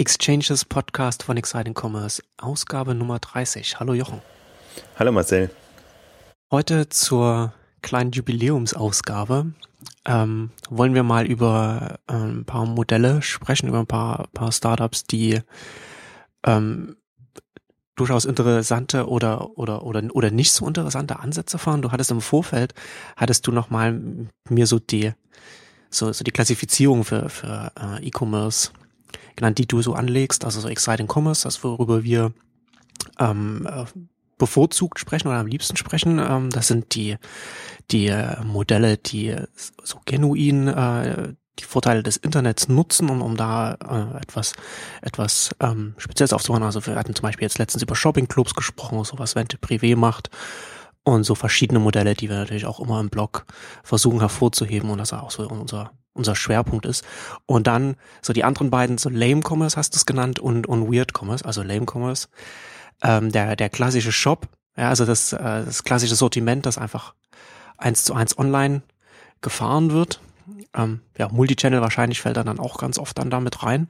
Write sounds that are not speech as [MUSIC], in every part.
Exchanges Podcast von Exciting Commerce, Ausgabe Nummer 30. Hallo Jochen. Hallo Marcel. Heute zur kleinen Jubiläumsausgabe ähm, wollen wir mal über äh, ein paar Modelle sprechen, über ein paar, paar Startups, die ähm, durchaus interessante oder oder oder oder nicht so interessante Ansätze fahren. Du hattest im Vorfeld hattest du noch mal mir so die so, so die Klassifizierung für für äh, E-Commerce genannt, die du so anlegst, also so Exciting Commerce, das worüber wir ähm, äh, bevorzugt sprechen oder am liebsten sprechen. Ähm, das sind die die äh, Modelle, die so genuin äh, die Vorteile des Internets nutzen, um, um da äh, etwas etwas ähm, Spezielles aufzubauen. Also wir hatten zum Beispiel jetzt letztens über Shoppingclubs gesprochen, so was Vente Privé macht und so verschiedene Modelle, die wir natürlich auch immer im Blog versuchen hervorzuheben und das auch so unser unser Schwerpunkt ist. Und dann so die anderen beiden, so Lame Commerce hast du es genannt und, und Weird Commerce, also Lame Commerce. Ähm, der, der klassische Shop, ja, also das, äh, das klassische Sortiment, das einfach eins zu eins online gefahren wird. Ähm, ja, Multichannel wahrscheinlich fällt dann auch ganz oft dann damit rein.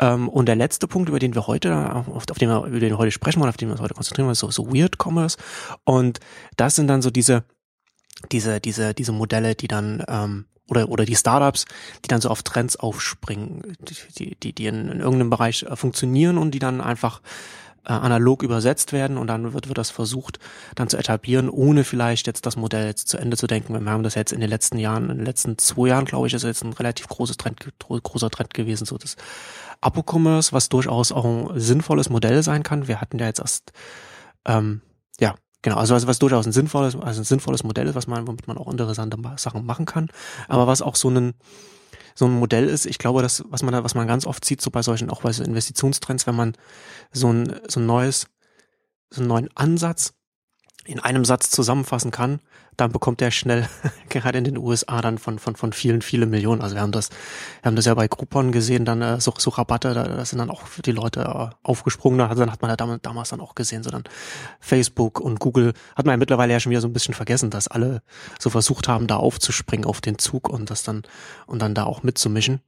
Ähm, und der letzte Punkt, über den wir heute, auf, den wir, über den wir heute sprechen wollen, auf den wir uns heute konzentrieren, ist so, so Weird Commerce. Und das sind dann so diese, diese, diese, diese Modelle, die dann ähm, oder, oder die Startups, die dann so auf Trends aufspringen, die, die, die in, in irgendeinem Bereich äh, funktionieren und die dann einfach äh, analog übersetzt werden und dann wird, wird das versucht dann zu etablieren, ohne vielleicht jetzt das Modell jetzt zu Ende zu denken. Wir haben das jetzt in den letzten Jahren, in den letzten zwei Jahren, glaube ich, ist jetzt ein relativ großes Trend, großer Trend gewesen, so das Abo-Commerce, was durchaus auch ein sinnvolles Modell sein kann. Wir hatten ja jetzt erst ähm, ja, Genau, also was, was durchaus ein sinnvolles, also ein sinnvolles Modell ist, was man, womit man auch interessante Sachen machen kann, aber was auch so ein so ein Modell ist, ich glaube, dass was man da, was man ganz oft sieht, so bei solchen auch bei so Investitionstrends, wenn man so ein so ein neues so einen neuen Ansatz in einem Satz zusammenfassen kann, dann bekommt er schnell, [LAUGHS] gerade in den USA, dann von, von, von vielen, vielen Millionen. Also wir haben das, wir haben das ja bei Groupon gesehen, dann äh, so, so Rabatte, da, da sind dann auch die Leute äh, aufgesprungen, also dann hat man ja damals, damals dann auch gesehen, so dann Facebook und Google hat man ja mittlerweile ja schon wieder so ein bisschen vergessen, dass alle so versucht haben, da aufzuspringen auf den Zug und das dann, und dann da auch mitzumischen.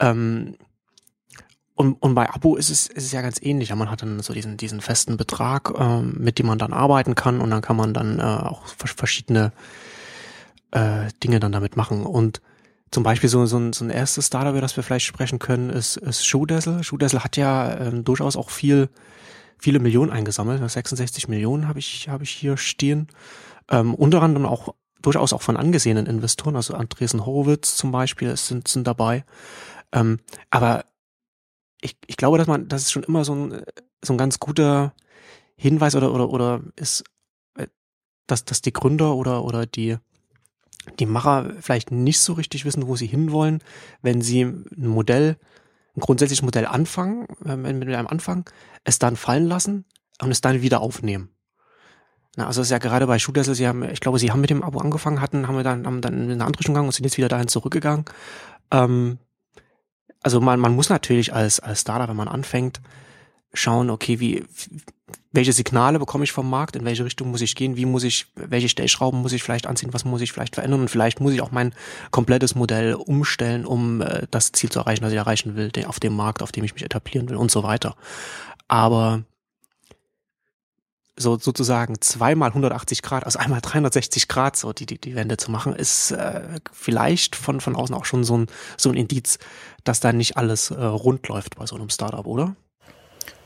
Ähm, und, und bei Abo ist es, ist es ja ganz ähnlich. Man hat dann so diesen, diesen festen Betrag, ähm, mit dem man dann arbeiten kann und dann kann man dann äh, auch verschiedene äh, Dinge dann damit machen. Und zum Beispiel so, so, ein, so ein erstes Startup, über das wir vielleicht sprechen können, ist, ist Shoedazzle. Shoedazzle hat ja ähm, durchaus auch viel, viele Millionen eingesammelt. 66 Millionen habe ich, habe ich hier stehen. Ähm, unter anderem auch durchaus auch von angesehenen Investoren, also Andresen Horowitz zum Beispiel sind, sind dabei. Ähm, aber ich, ich glaube, dass man, das ist schon immer so ein, so ein ganz guter Hinweis oder, oder, oder ist, äh, dass, dass die Gründer oder, oder die, die Macher vielleicht nicht so richtig wissen, wo sie hinwollen, wenn sie ein Modell, ein grundsätzliches Modell anfangen, äh, mit einem Anfang, es dann fallen lassen und es dann wieder aufnehmen. Na, also es ist ja gerade bei Schuhdessel, sie haben, ich glaube, sie haben mit dem Abo angefangen, hatten, haben wir dann, haben dann in eine andere Richtung gegangen und sind jetzt wieder dahin zurückgegangen. Ähm, also man, man muss natürlich als, als Startup, wenn man anfängt, schauen, okay, wie, welche Signale bekomme ich vom Markt, in welche Richtung muss ich gehen, wie muss ich, welche Stellschrauben muss ich vielleicht anziehen, was muss ich vielleicht verändern und vielleicht muss ich auch mein komplettes Modell umstellen, um äh, das Ziel zu erreichen, das ich erreichen will, auf dem Markt, auf dem ich mich etablieren will und so weiter. Aber so sozusagen zweimal 180 Grad, also einmal 360 Grad so die, die, die Wende zu machen, ist äh, vielleicht von, von außen auch schon so ein, so ein Indiz, dass da nicht alles äh, rund läuft bei so einem Startup, oder?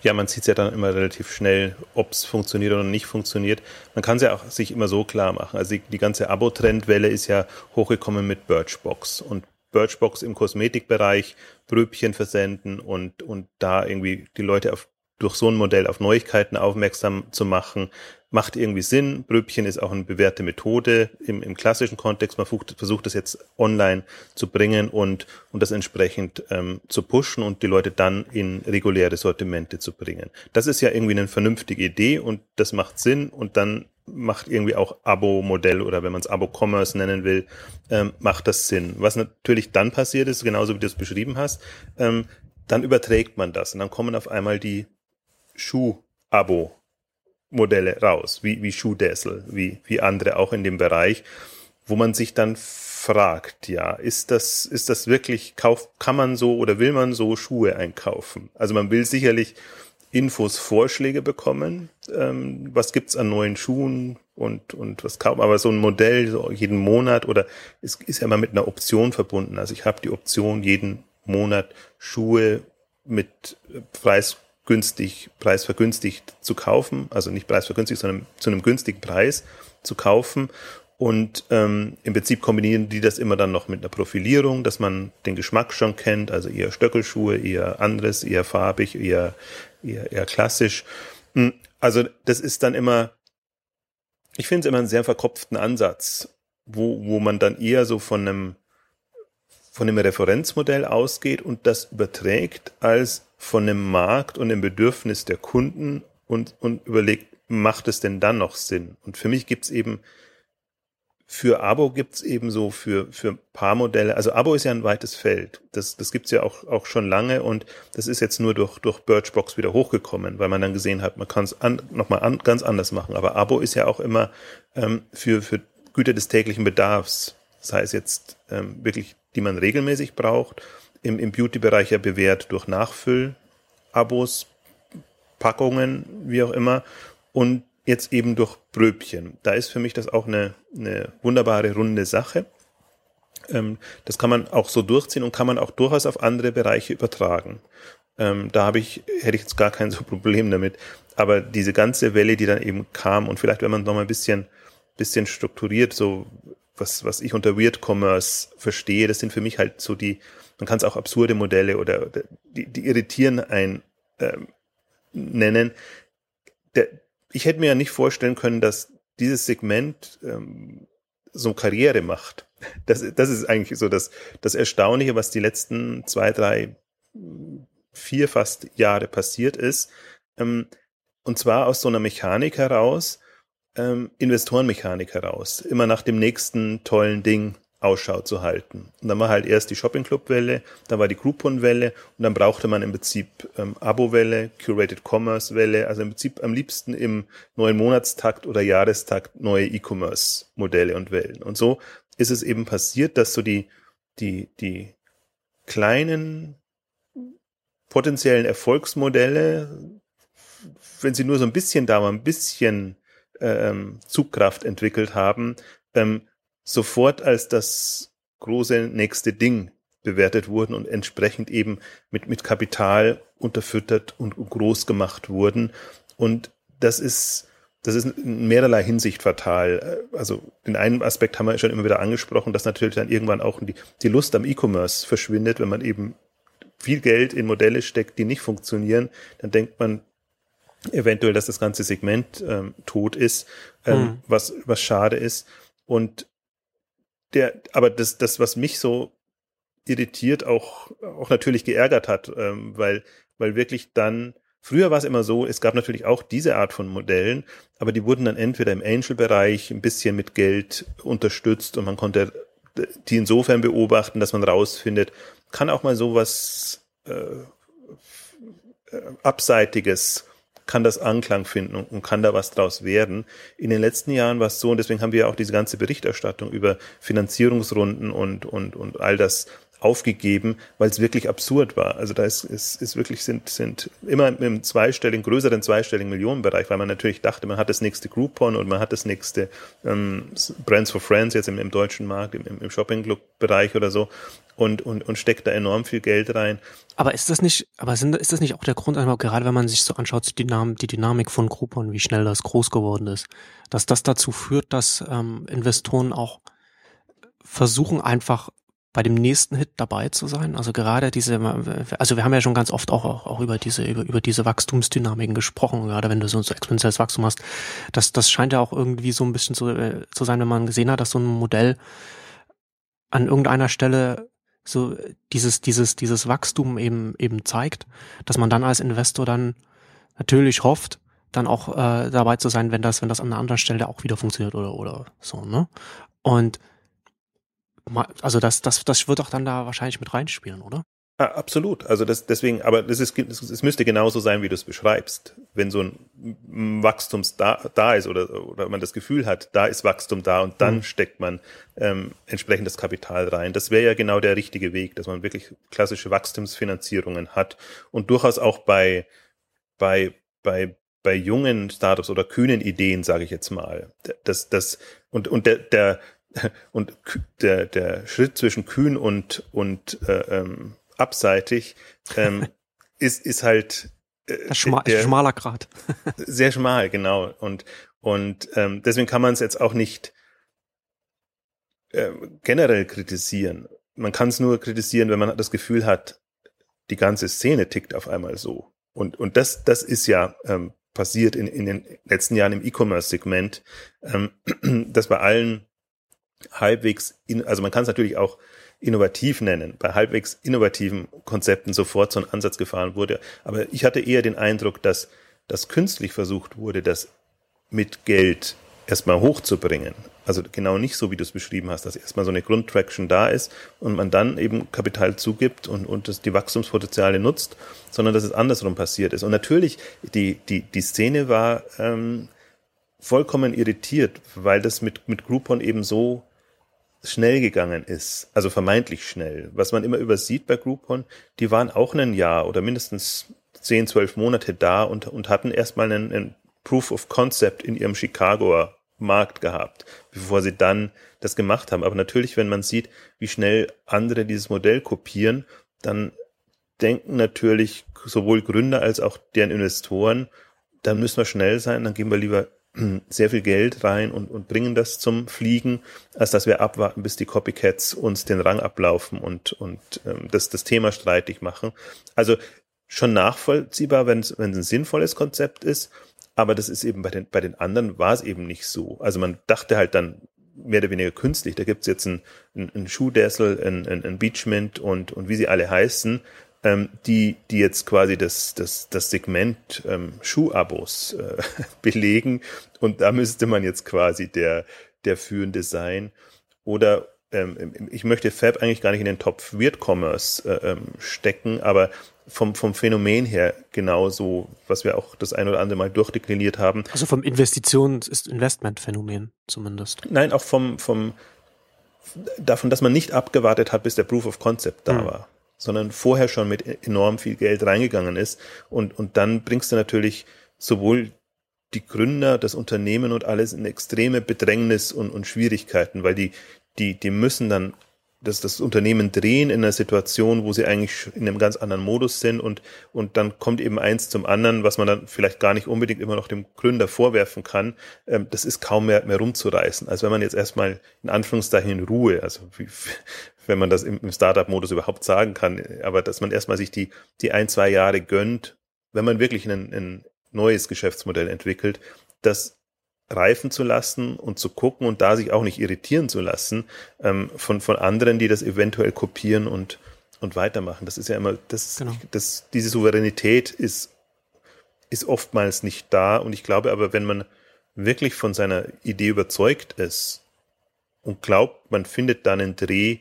Ja, man sieht es ja dann immer relativ schnell, ob es funktioniert oder nicht funktioniert. Man kann es ja auch sich immer so klar machen. Also die, die ganze Abo-Trendwelle ist ja hochgekommen mit Birchbox und Birchbox im Kosmetikbereich, Bröbchen versenden und, und da irgendwie die Leute auf durch so ein Modell auf Neuigkeiten aufmerksam zu machen, macht irgendwie Sinn. Bröbchen ist auch eine bewährte Methode im, im klassischen Kontext. Man versucht, versucht das jetzt online zu bringen und, und das entsprechend ähm, zu pushen und die Leute dann in reguläre Sortimente zu bringen. Das ist ja irgendwie eine vernünftige Idee und das macht Sinn und dann macht irgendwie auch Abo-Modell oder wenn man es Abo-Commerce nennen will, ähm, macht das Sinn. Was natürlich dann passiert ist, genauso wie du es beschrieben hast, ähm, dann überträgt man das und dann kommen auf einmal die Schuh-Abo-Modelle raus, wie, wie Schuhdessel, wie, wie andere auch in dem Bereich. wo man sich dann fragt, ja, ist das, ist das wirklich, kauf, kann man so oder will man so Schuhe einkaufen? Also man will sicherlich Infos, Vorschläge bekommen, ähm, was gibt's an neuen Schuhen und, und was kaufen, aber so ein Modell so jeden Monat oder es ist ja immer mit einer Option verbunden. Also ich habe die Option, jeden Monat Schuhe mit preisgünstig, preisvergünstigt zu kaufen, also nicht preisvergünstigt, sondern zu einem günstigen Preis zu kaufen und ähm, im Prinzip kombinieren die das immer dann noch mit einer Profilierung, dass man den Geschmack schon kennt, also eher Stöckelschuhe, eher anderes, eher farbig, eher, eher, eher klassisch. Hm, also das ist dann immer, ich finde es immer einen sehr verkopften Ansatz, wo, wo man dann eher so von einem, von einem Referenzmodell ausgeht und das überträgt als von einem Markt und dem Bedürfnis der Kunden und, und überlegt, macht es denn dann noch Sinn? Und für mich gibt es eben für Abo gibt's eben so für, für Paarmodelle, also Abo ist ja ein weites Feld. Das, das gibt's ja auch, auch schon lange und das ist jetzt nur durch, durch Birchbox wieder hochgekommen, weil man dann gesehen hat, man kann es an, nochmal an, ganz anders machen. Aber Abo ist ja auch immer ähm, für, für Güter des täglichen Bedarfs, das heißt jetzt ähm, wirklich, die man regelmäßig braucht, im, im Beauty-Bereich ja bewährt durch Nachfüll-Abos, Packungen, wie auch immer. Und jetzt eben durch Bröbchen. Da ist für mich das auch eine, eine wunderbare runde Sache. Ähm, das kann man auch so durchziehen und kann man auch durchaus auf andere Bereiche übertragen. Ähm, da habe ich, hätte ich jetzt gar kein so [LAUGHS] Problem damit. Aber diese ganze Welle, die dann eben kam und vielleicht, wenn man noch mal ein bisschen, bisschen strukturiert, so was, was ich unter Weird Commerce verstehe, das sind für mich halt so die, man kann es auch absurde Modelle oder, oder die, die irritieren ein ähm, nennen. Der, ich hätte mir ja nicht vorstellen können, dass dieses Segment ähm, so Karriere macht. Das, das ist eigentlich so das, das Erstaunliche, was die letzten zwei, drei, vier fast Jahre passiert ist. Ähm, und zwar aus so einer Mechanik heraus, ähm, Investorenmechanik heraus, immer nach dem nächsten tollen Ding Ausschau zu halten. Und dann war halt erst die Shopping Club Welle, dann war die Groupon Welle und dann brauchte man im Prinzip ähm, Abo Welle, Curated Commerce Welle, also im Prinzip am liebsten im neuen Monatstakt oder Jahrestakt neue E-Commerce Modelle und Wellen. Und so ist es eben passiert, dass so die, die, die kleinen potenziellen Erfolgsmodelle, wenn sie nur so ein bisschen da waren, ein bisschen ähm, Zugkraft entwickelt haben, ähm, sofort als das große nächste Ding bewertet wurden und entsprechend eben mit, mit Kapital unterfüttert und groß gemacht wurden. Und das ist, das ist in mehrerlei Hinsicht fatal. Also den einen Aspekt haben wir schon immer wieder angesprochen, dass natürlich dann irgendwann auch die, die Lust am E-Commerce verschwindet, wenn man eben viel Geld in Modelle steckt, die nicht funktionieren, dann denkt man eventuell, dass das ganze Segment ähm, tot ist, ähm, hm. was, was schade ist. Und der, aber das, das, was mich so irritiert, auch, auch natürlich geärgert hat, ähm, weil, weil wirklich dann, früher war es immer so, es gab natürlich auch diese Art von Modellen, aber die wurden dann entweder im Angel-Bereich ein bisschen mit Geld unterstützt und man konnte die insofern beobachten, dass man rausfindet, kann auch mal sowas äh, äh Abseitiges kann das Anklang finden und, kann da was draus werden. In den letzten Jahren war es so, und deswegen haben wir auch diese ganze Berichterstattung über Finanzierungsrunden und, und, und all das aufgegeben, weil es wirklich absurd war. Also da ist, ist, ist wirklich sind, sind immer im zweistelligen, größeren zweistelligen Millionenbereich, weil man natürlich dachte, man hat das nächste Groupon und man hat das nächste ähm, Brands for Friends jetzt im, im deutschen Markt, im, im Shopping-Club-Bereich oder so und, und, und steckt da enorm viel Geld rein. Aber ist das nicht, aber sind, ist das nicht auch der Grund, einmal gerade wenn man sich so anschaut, die, Dynam die Dynamik von Groupon, wie schnell das groß geworden ist, dass das dazu führt, dass ähm, Investoren auch versuchen einfach bei dem nächsten Hit dabei zu sein. Also gerade diese, also wir haben ja schon ganz oft auch, auch, auch über diese, über, über diese Wachstumsdynamiken gesprochen, gerade wenn du so, so exponentielles Wachstum hast. Das, das scheint ja auch irgendwie so ein bisschen zu, äh, zu sein, wenn man gesehen hat, dass so ein Modell an irgendeiner Stelle so dieses, dieses, dieses Wachstum eben, eben zeigt, dass man dann als Investor dann natürlich hofft, dann auch äh, dabei zu sein, wenn das, wenn das an einer anderen Stelle auch wieder funktioniert oder, oder so, ne? Und also das, das, das wird doch dann da wahrscheinlich mit reinspielen, oder? Ah, absolut. Also das deswegen, aber das ist, es müsste genauso sein, wie du es beschreibst. Wenn so ein Wachstum da, da ist oder, oder man das Gefühl hat, da ist Wachstum da und dann mhm. steckt man ähm, entsprechendes Kapital rein. Das wäre ja genau der richtige Weg, dass man wirklich klassische Wachstumsfinanzierungen hat und durchaus auch bei bei bei bei jungen Startups oder kühnen Ideen, sage ich jetzt mal. Das das und und der der [LAUGHS] und der der Schritt zwischen kühn und und äh, ähm, abseitig, ähm, [LAUGHS] ist, ist halt äh, Schma der, schmaler Grad. [LAUGHS] sehr schmal, genau. Und, und ähm, deswegen kann man es jetzt auch nicht äh, generell kritisieren. Man kann es nur kritisieren, wenn man das Gefühl hat, die ganze Szene tickt auf einmal so. Und, und das, das ist ja ähm, passiert in, in den letzten Jahren im E-Commerce-Segment, ähm, [CLEARS THROAT] dass bei allen halbwegs, in, also man kann es natürlich auch innovativ nennen, bei halbwegs innovativen Konzepten sofort so ein Ansatz gefahren wurde. Aber ich hatte eher den Eindruck, dass das künstlich versucht wurde, das mit Geld erstmal hochzubringen. Also genau nicht so, wie du es beschrieben hast, dass erstmal so eine Grundtraction da ist und man dann eben Kapital zugibt und, und das, die Wachstumspotenziale nutzt, sondern dass es andersrum passiert ist. Und natürlich, die, die, die Szene war ähm, vollkommen irritiert, weil das mit, mit Groupon eben so schnell gegangen ist, also vermeintlich schnell. Was man immer übersieht bei Groupon, die waren auch ein Jahr oder mindestens zehn, zwölf Monate da und, und hatten erstmal einen, einen Proof of Concept in ihrem Chicagoer Markt gehabt, bevor sie dann das gemacht haben. Aber natürlich, wenn man sieht, wie schnell andere dieses Modell kopieren, dann denken natürlich sowohl Gründer als auch deren Investoren, dann müssen wir schnell sein, dann geben wir lieber sehr viel Geld rein und, und bringen das zum Fliegen, als dass wir abwarten, bis die Copycats uns den Rang ablaufen und, und ähm, das, das Thema streitig machen. Also schon nachvollziehbar, wenn es ein sinnvolles Konzept ist, aber das ist eben bei den, bei den anderen war es eben nicht so. Also man dachte halt dann mehr oder weniger künstlich, da gibt's jetzt ein, ein, ein Schuhdessel, ein, ein, ein Beachmint und, und wie sie alle heißen, ähm, die, die jetzt quasi das, das, das Segment ähm, Schuhabos äh, [LAUGHS] belegen. Und da müsste man jetzt quasi der, der Führende sein. Oder ähm, ich möchte Fab eigentlich gar nicht in den Topf Weird Commerce äh, ähm, stecken, aber vom, vom Phänomen her genauso, was wir auch das ein oder andere Mal durchdekliniert haben. Also vom Investitions-, ist Investment-Phänomen zumindest. Nein, auch vom, vom, davon, dass man nicht abgewartet hat, bis der Proof of Concept da mhm. war sondern vorher schon mit enorm viel Geld reingegangen ist. Und, und dann bringst du natürlich sowohl die Gründer, das Unternehmen und alles in extreme Bedrängnis und, und Schwierigkeiten, weil die, die, die müssen dann das, das Unternehmen drehen in einer Situation, wo sie eigentlich in einem ganz anderen Modus sind und, und dann kommt eben eins zum anderen, was man dann vielleicht gar nicht unbedingt immer noch dem Gründer vorwerfen kann. Ähm, das ist kaum mehr, mehr rumzureißen. Also wenn man jetzt erstmal in Anführungszeichen in Ruhe, also wie, wenn man das im, im Startup-Modus überhaupt sagen kann, aber dass man erstmal sich die, die ein, zwei Jahre gönnt, wenn man wirklich ein, ein neues Geschäftsmodell entwickelt, das reifen zu lassen und zu gucken und da sich auch nicht irritieren zu lassen ähm, von, von anderen, die das eventuell kopieren und, und weitermachen. Das ist ja immer, das, genau. das, diese Souveränität ist, ist oftmals nicht da. Und ich glaube aber, wenn man wirklich von seiner Idee überzeugt ist und glaubt, man findet da einen Dreh,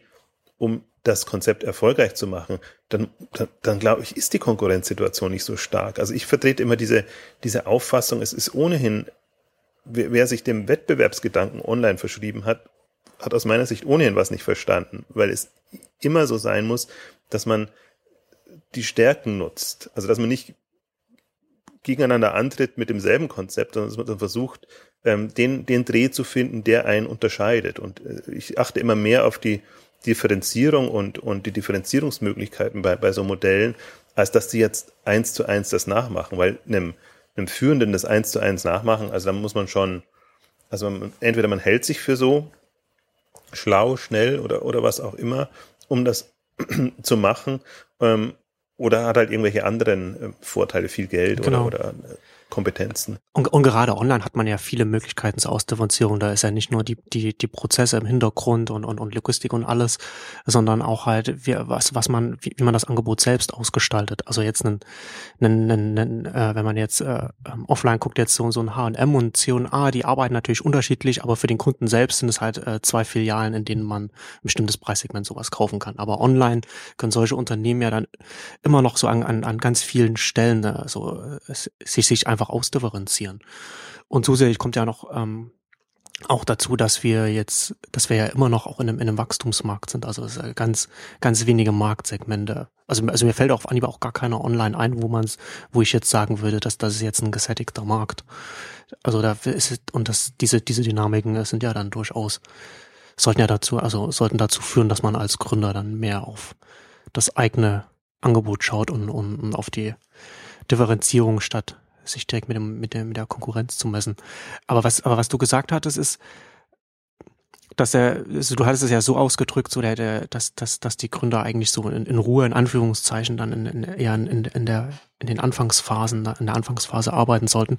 um das Konzept erfolgreich zu machen, dann, dann, dann glaube ich, ist die Konkurrenzsituation nicht so stark. Also ich vertrete immer diese, diese Auffassung, es ist ohnehin wer, wer sich dem Wettbewerbsgedanken online verschrieben hat, hat aus meiner Sicht ohnehin was nicht verstanden, weil es immer so sein muss, dass man die Stärken nutzt. Also dass man nicht gegeneinander antritt mit demselben Konzept, sondern dass man dann versucht, ähm, den, den Dreh zu finden, der einen unterscheidet. Und äh, ich achte immer mehr auf die Differenzierung und, und die Differenzierungsmöglichkeiten bei, bei so Modellen, als dass die jetzt eins zu eins das nachmachen, weil einem einem Führenden das eins zu eins nachmachen. Also da muss man schon, also man, entweder man hält sich für so schlau, schnell oder, oder was auch immer, um das [CLEARS THROAT] zu machen, ähm, oder hat halt irgendwelche anderen äh, Vorteile, viel Geld genau. oder, oder äh, Kompetenzen. Und, und gerade online hat man ja viele Möglichkeiten zur Ausdifferenzierung. Da ist ja nicht nur die, die, die Prozesse im Hintergrund und, und, und Logistik und alles, sondern auch halt, wie, was, was man, wie, wie man das Angebot selbst ausgestaltet. Also jetzt einen, einen, einen, einen äh, wenn man jetzt äh, ähm, offline guckt, jetzt so, so ein H&M und C&A, die arbeiten natürlich unterschiedlich, aber für den Kunden selbst sind es halt äh, zwei Filialen, in denen man ein bestimmtes Preissegment sowas kaufen kann. Aber online können solche Unternehmen ja dann immer noch so an, an, an ganz vielen Stellen äh, so äh, sich, sich einfach ausdifferenzieren. Und zusätzlich kommt ja noch ähm, auch dazu, dass wir jetzt, dass wir ja immer noch auch in einem, in einem Wachstumsmarkt sind. Also es ist ganz, ganz wenige Marktsegmente. Also, also mir fällt auf Anhieb auch gar keiner online ein, wo man es, wo ich jetzt sagen würde, dass das ist jetzt ein gesättigter Markt. Also da ist es, und das, diese, diese Dynamiken sind ja dann durchaus, sollten ja dazu, also sollten dazu führen, dass man als Gründer dann mehr auf das eigene Angebot schaut und, und, und auf die Differenzierung statt sich direkt mit, dem, mit, der, mit der Konkurrenz zu messen. Aber was, aber was du gesagt hattest, ist, dass er, also du hattest es ja so ausgedrückt, so der, der, dass, dass, dass die Gründer eigentlich so in, in Ruhe, in Anführungszeichen, dann in, in, eher in, in, der, in den Anfangsphasen, in der Anfangsphase arbeiten sollten.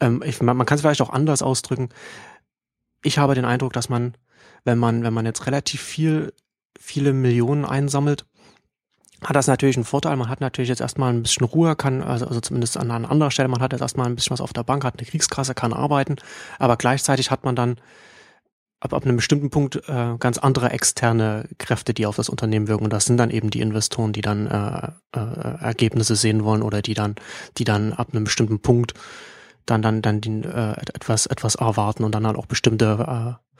Ähm, ich, man, man kann es vielleicht auch anders ausdrücken. Ich habe den Eindruck, dass man, wenn man, wenn man jetzt relativ viel, viele Millionen einsammelt, hat das natürlich einen Vorteil. Man hat natürlich jetzt erstmal ein bisschen Ruhe, kann, also, also zumindest an einer anderen Stelle, man hat jetzt erstmal ein bisschen was auf der Bank, hat eine Kriegskasse, kann arbeiten, aber gleichzeitig hat man dann ab, ab einem bestimmten Punkt äh, ganz andere externe Kräfte, die auf das Unternehmen wirken. Und das sind dann eben die Investoren, die dann äh, äh, Ergebnisse sehen wollen oder die dann, die dann ab einem bestimmten Punkt dann dann dann die, äh, etwas etwas erwarten und dann halt auch bestimmte äh,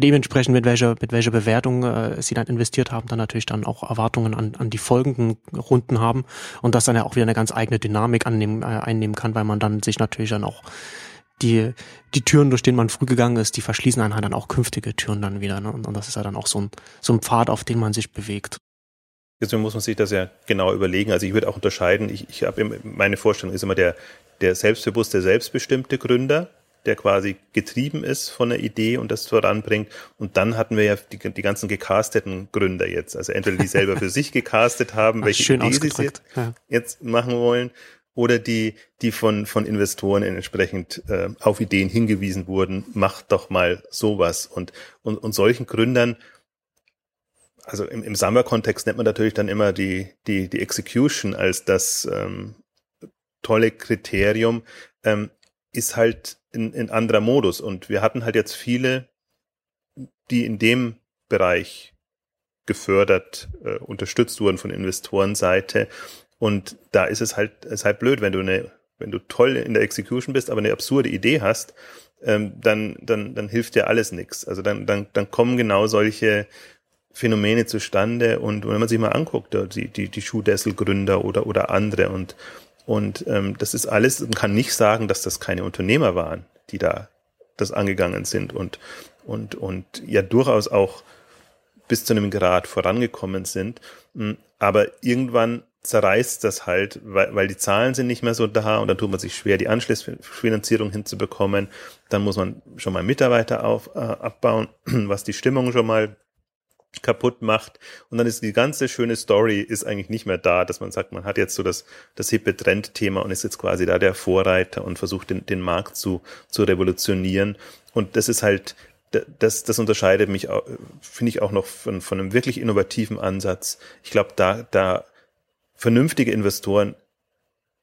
dementsprechend mit welcher, mit welcher Bewertung äh, sie dann investiert haben, dann natürlich dann auch Erwartungen an, an die folgenden Runden haben und das dann ja auch wieder eine ganz eigene Dynamik annehmen, äh, einnehmen kann, weil man dann sich natürlich dann auch die, die Türen, durch denen man früh gegangen ist, die verschließen einen halt dann auch künftige Türen dann wieder. Ne? Und, und das ist ja dann auch so ein, so ein Pfad, auf den man sich bewegt. Deswegen muss man sich das ja genau überlegen. Also ich würde auch unterscheiden, ich, ich habe meine Vorstellung ist immer der, der selbstbewusste, selbstbestimmte Gründer, der quasi getrieben ist von der Idee und das voranbringt. Und dann hatten wir ja die, die ganzen gecasteten Gründer jetzt. Also entweder die selber für [LAUGHS] sich gecastet haben, welche Schön Idee sie jetzt, ja. jetzt machen wollen, oder die, die von, von Investoren entsprechend äh, auf Ideen hingewiesen wurden, macht doch mal sowas. Und, und, und solchen Gründern, also im, im Summer-Kontext nennt man natürlich dann immer die, die, die Execution als das ähm, tolle Kriterium, ähm, ist halt in, in anderer Modus. Und wir hatten halt jetzt viele, die in dem Bereich gefördert, äh, unterstützt wurden von Investorenseite. Und da ist es halt, ist halt blöd, wenn du eine, wenn du toll in der Execution bist, aber eine absurde Idee hast, ähm, dann, dann, dann hilft dir alles nichts. Also dann, dann, dann kommen genau solche Phänomene zustande. Und wenn man sich mal anguckt, die, die, die Schuhdessel-Gründer oder, oder andere und und ähm, das ist alles, man kann nicht sagen, dass das keine Unternehmer waren, die da das angegangen sind und, und, und ja durchaus auch bis zu einem Grad vorangekommen sind. Hm, aber irgendwann zerreißt das halt, weil, weil die Zahlen sind nicht mehr so da und dann tut man sich schwer, die Anschlussfinanzierung hinzubekommen. Dann muss man schon mal Mitarbeiter auf, äh, abbauen, [CLEARS THROAT] was die Stimmung schon mal kaputt macht. Und dann ist die ganze schöne Story ist eigentlich nicht mehr da, dass man sagt, man hat jetzt so das, das hippe Trendthema und ist jetzt quasi da der Vorreiter und versucht den, den Markt zu, zu revolutionieren. Und das ist halt, das, das unterscheidet mich, finde ich auch noch von, von einem wirklich innovativen Ansatz. Ich glaube, da, da vernünftige Investoren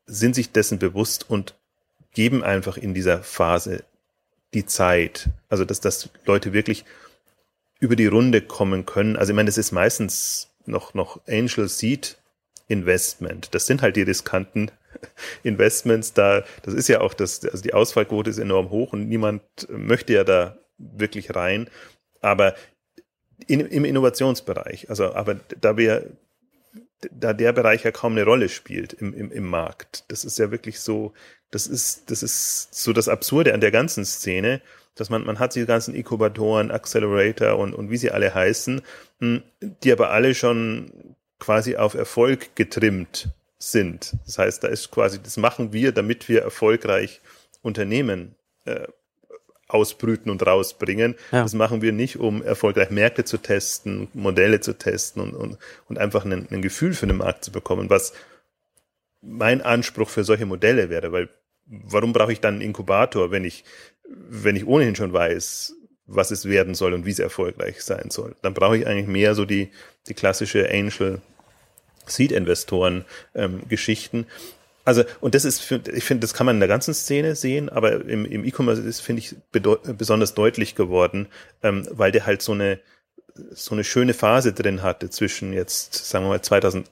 sind sich dessen bewusst und geben einfach in dieser Phase die Zeit. Also, dass, dass Leute wirklich über die Runde kommen können. Also ich meine, das ist meistens noch, noch Angel Seed Investment. Das sind halt die riskanten [LAUGHS] Investments da. Das ist ja auch das, also die Ausfallquote ist enorm hoch und niemand möchte ja da wirklich rein. Aber in, im Innovationsbereich, also, aber da wir, da der Bereich ja kaum eine Rolle spielt im, im, im Markt. Das ist ja wirklich so, das ist, das ist so das Absurde an der ganzen Szene dass man, man hat die ganzen Inkubatoren, Accelerator und, und wie sie alle heißen, hm, die aber alle schon quasi auf Erfolg getrimmt sind. Das heißt, da ist quasi, das machen wir, damit wir erfolgreich Unternehmen äh, ausbrüten und rausbringen. Ja. Das machen wir nicht, um erfolgreich Märkte zu testen, Modelle zu testen und, und, und einfach ein, ein Gefühl für den Markt zu bekommen, was mein Anspruch für solche Modelle wäre, weil warum brauche ich dann einen Inkubator, wenn ich, wenn ich ohnehin schon weiß, was es werden soll und wie es erfolgreich sein soll? Dann brauche ich eigentlich mehr so die, die klassische Angel Seed-Investoren ähm, Geschichten. Also, und das ist, ich finde, das kann man in der ganzen Szene sehen, aber im, im E-Commerce ist, finde ich, besonders deutlich geworden, ähm, weil der halt so eine, so eine schöne Phase drin hatte zwischen jetzt, sagen wir mal, 2008,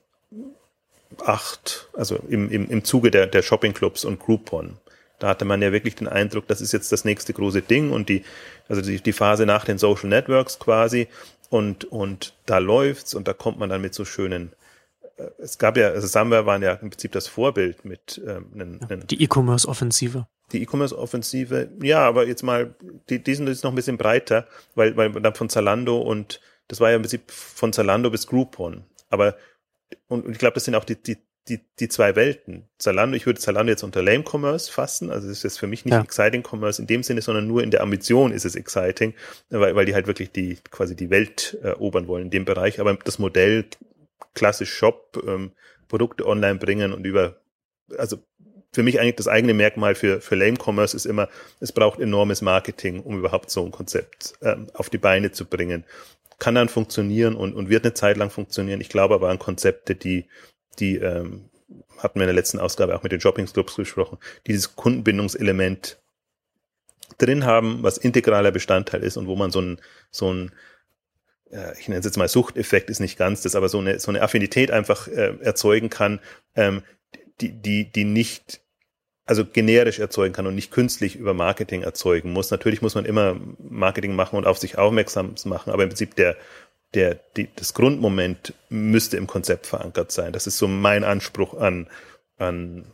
also im, im, im Zuge der, der Shopping-Clubs und Groupon. Da hatte man ja wirklich den Eindruck, das ist jetzt das nächste große Ding und die, also die, die Phase nach den Social Networks quasi und, und da läuft's und da kommt man dann mit so schönen es gab ja, also Samba waren ja im Prinzip das Vorbild mit ähm, einen, einen die E-Commerce-Offensive. Die E-Commerce-Offensive, ja, aber jetzt mal, die, die sind jetzt noch ein bisschen breiter, weil, weil dann von Zalando und das war ja im Prinzip von Zalando bis Groupon. Aber und, und ich glaube, das sind auch die, die, die, die zwei Welten. Zalando, ich würde Zalando jetzt unter Lame Commerce fassen, also das ist jetzt für mich nicht ja. Exciting Commerce in dem Sinne, sondern nur in der Ambition ist es exciting, weil, weil die halt wirklich die quasi die Welt erobern wollen in dem Bereich. Aber das Modell klassisch Shop, ähm, Produkte online bringen und über, also für mich eigentlich das eigene Merkmal für, für Lame Commerce ist immer, es braucht enormes Marketing, um überhaupt so ein Konzept ähm, auf die Beine zu bringen. Kann dann funktionieren und, und wird eine Zeit lang funktionieren. Ich glaube aber an Konzepte, die, die ähm, hatten wir in der letzten Ausgabe auch mit den Shopping Clubs gesprochen, die dieses Kundenbindungselement drin haben, was integraler Bestandteil ist und wo man so ein, so ein ich nenne es jetzt mal Suchteffekt, ist nicht ganz das, aber so eine, so eine Affinität einfach äh, erzeugen kann, ähm, die, die, die nicht, also generisch erzeugen kann und nicht künstlich über Marketing erzeugen muss. Natürlich muss man immer Marketing machen und auf sich aufmerksam machen, aber im Prinzip der, der, die, das Grundmoment müsste im Konzept verankert sein. Das ist so mein Anspruch an, an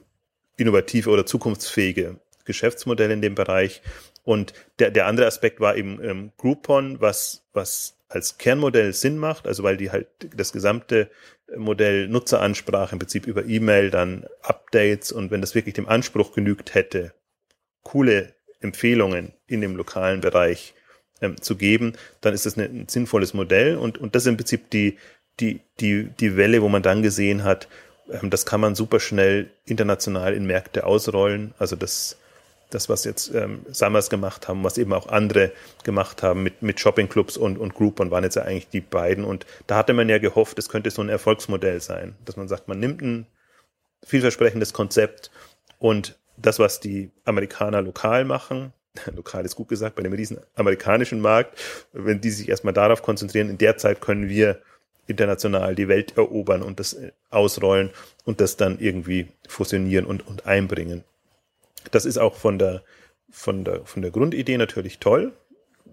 innovative oder zukunftsfähige Geschäftsmodelle in dem Bereich. Und der, der andere Aspekt war eben ähm, Groupon, was, was als Kernmodell Sinn macht, also weil die halt das gesamte Modell Nutzeransprache im Prinzip über E-Mail, dann Updates und wenn das wirklich dem Anspruch genügt hätte, coole Empfehlungen in dem lokalen Bereich ähm, zu geben, dann ist das ein sinnvolles Modell und, und das ist im Prinzip die, die, die, die Welle, wo man dann gesehen hat, ähm, das kann man super schnell international in Märkte ausrollen. Also das das, was jetzt ähm, Summers gemacht haben, was eben auch andere gemacht haben mit, mit Shoppingclubs und, und Groupon, waren jetzt ja eigentlich die beiden. Und da hatte man ja gehofft, es könnte so ein Erfolgsmodell sein, dass man sagt, man nimmt ein vielversprechendes Konzept und das, was die Amerikaner lokal machen, [LAUGHS] lokal ist gut gesagt, bei dem riesen amerikanischen Markt, wenn die sich erstmal darauf konzentrieren, in der Zeit können wir international die Welt erobern und das äh, ausrollen und das dann irgendwie fusionieren und, und einbringen. Das ist auch von der, von der, von der Grundidee natürlich toll,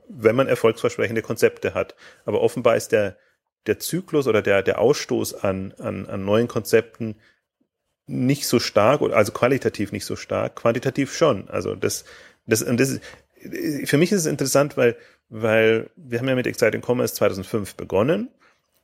wenn man erfolgsversprechende Konzepte hat. Aber offenbar ist der, der Zyklus oder der, der Ausstoß an, an, an neuen Konzepten nicht so stark, also qualitativ nicht so stark, quantitativ schon. Also das, das, und das, für mich ist es interessant, weil, weil wir haben ja mit Exciting Commerce 2005 begonnen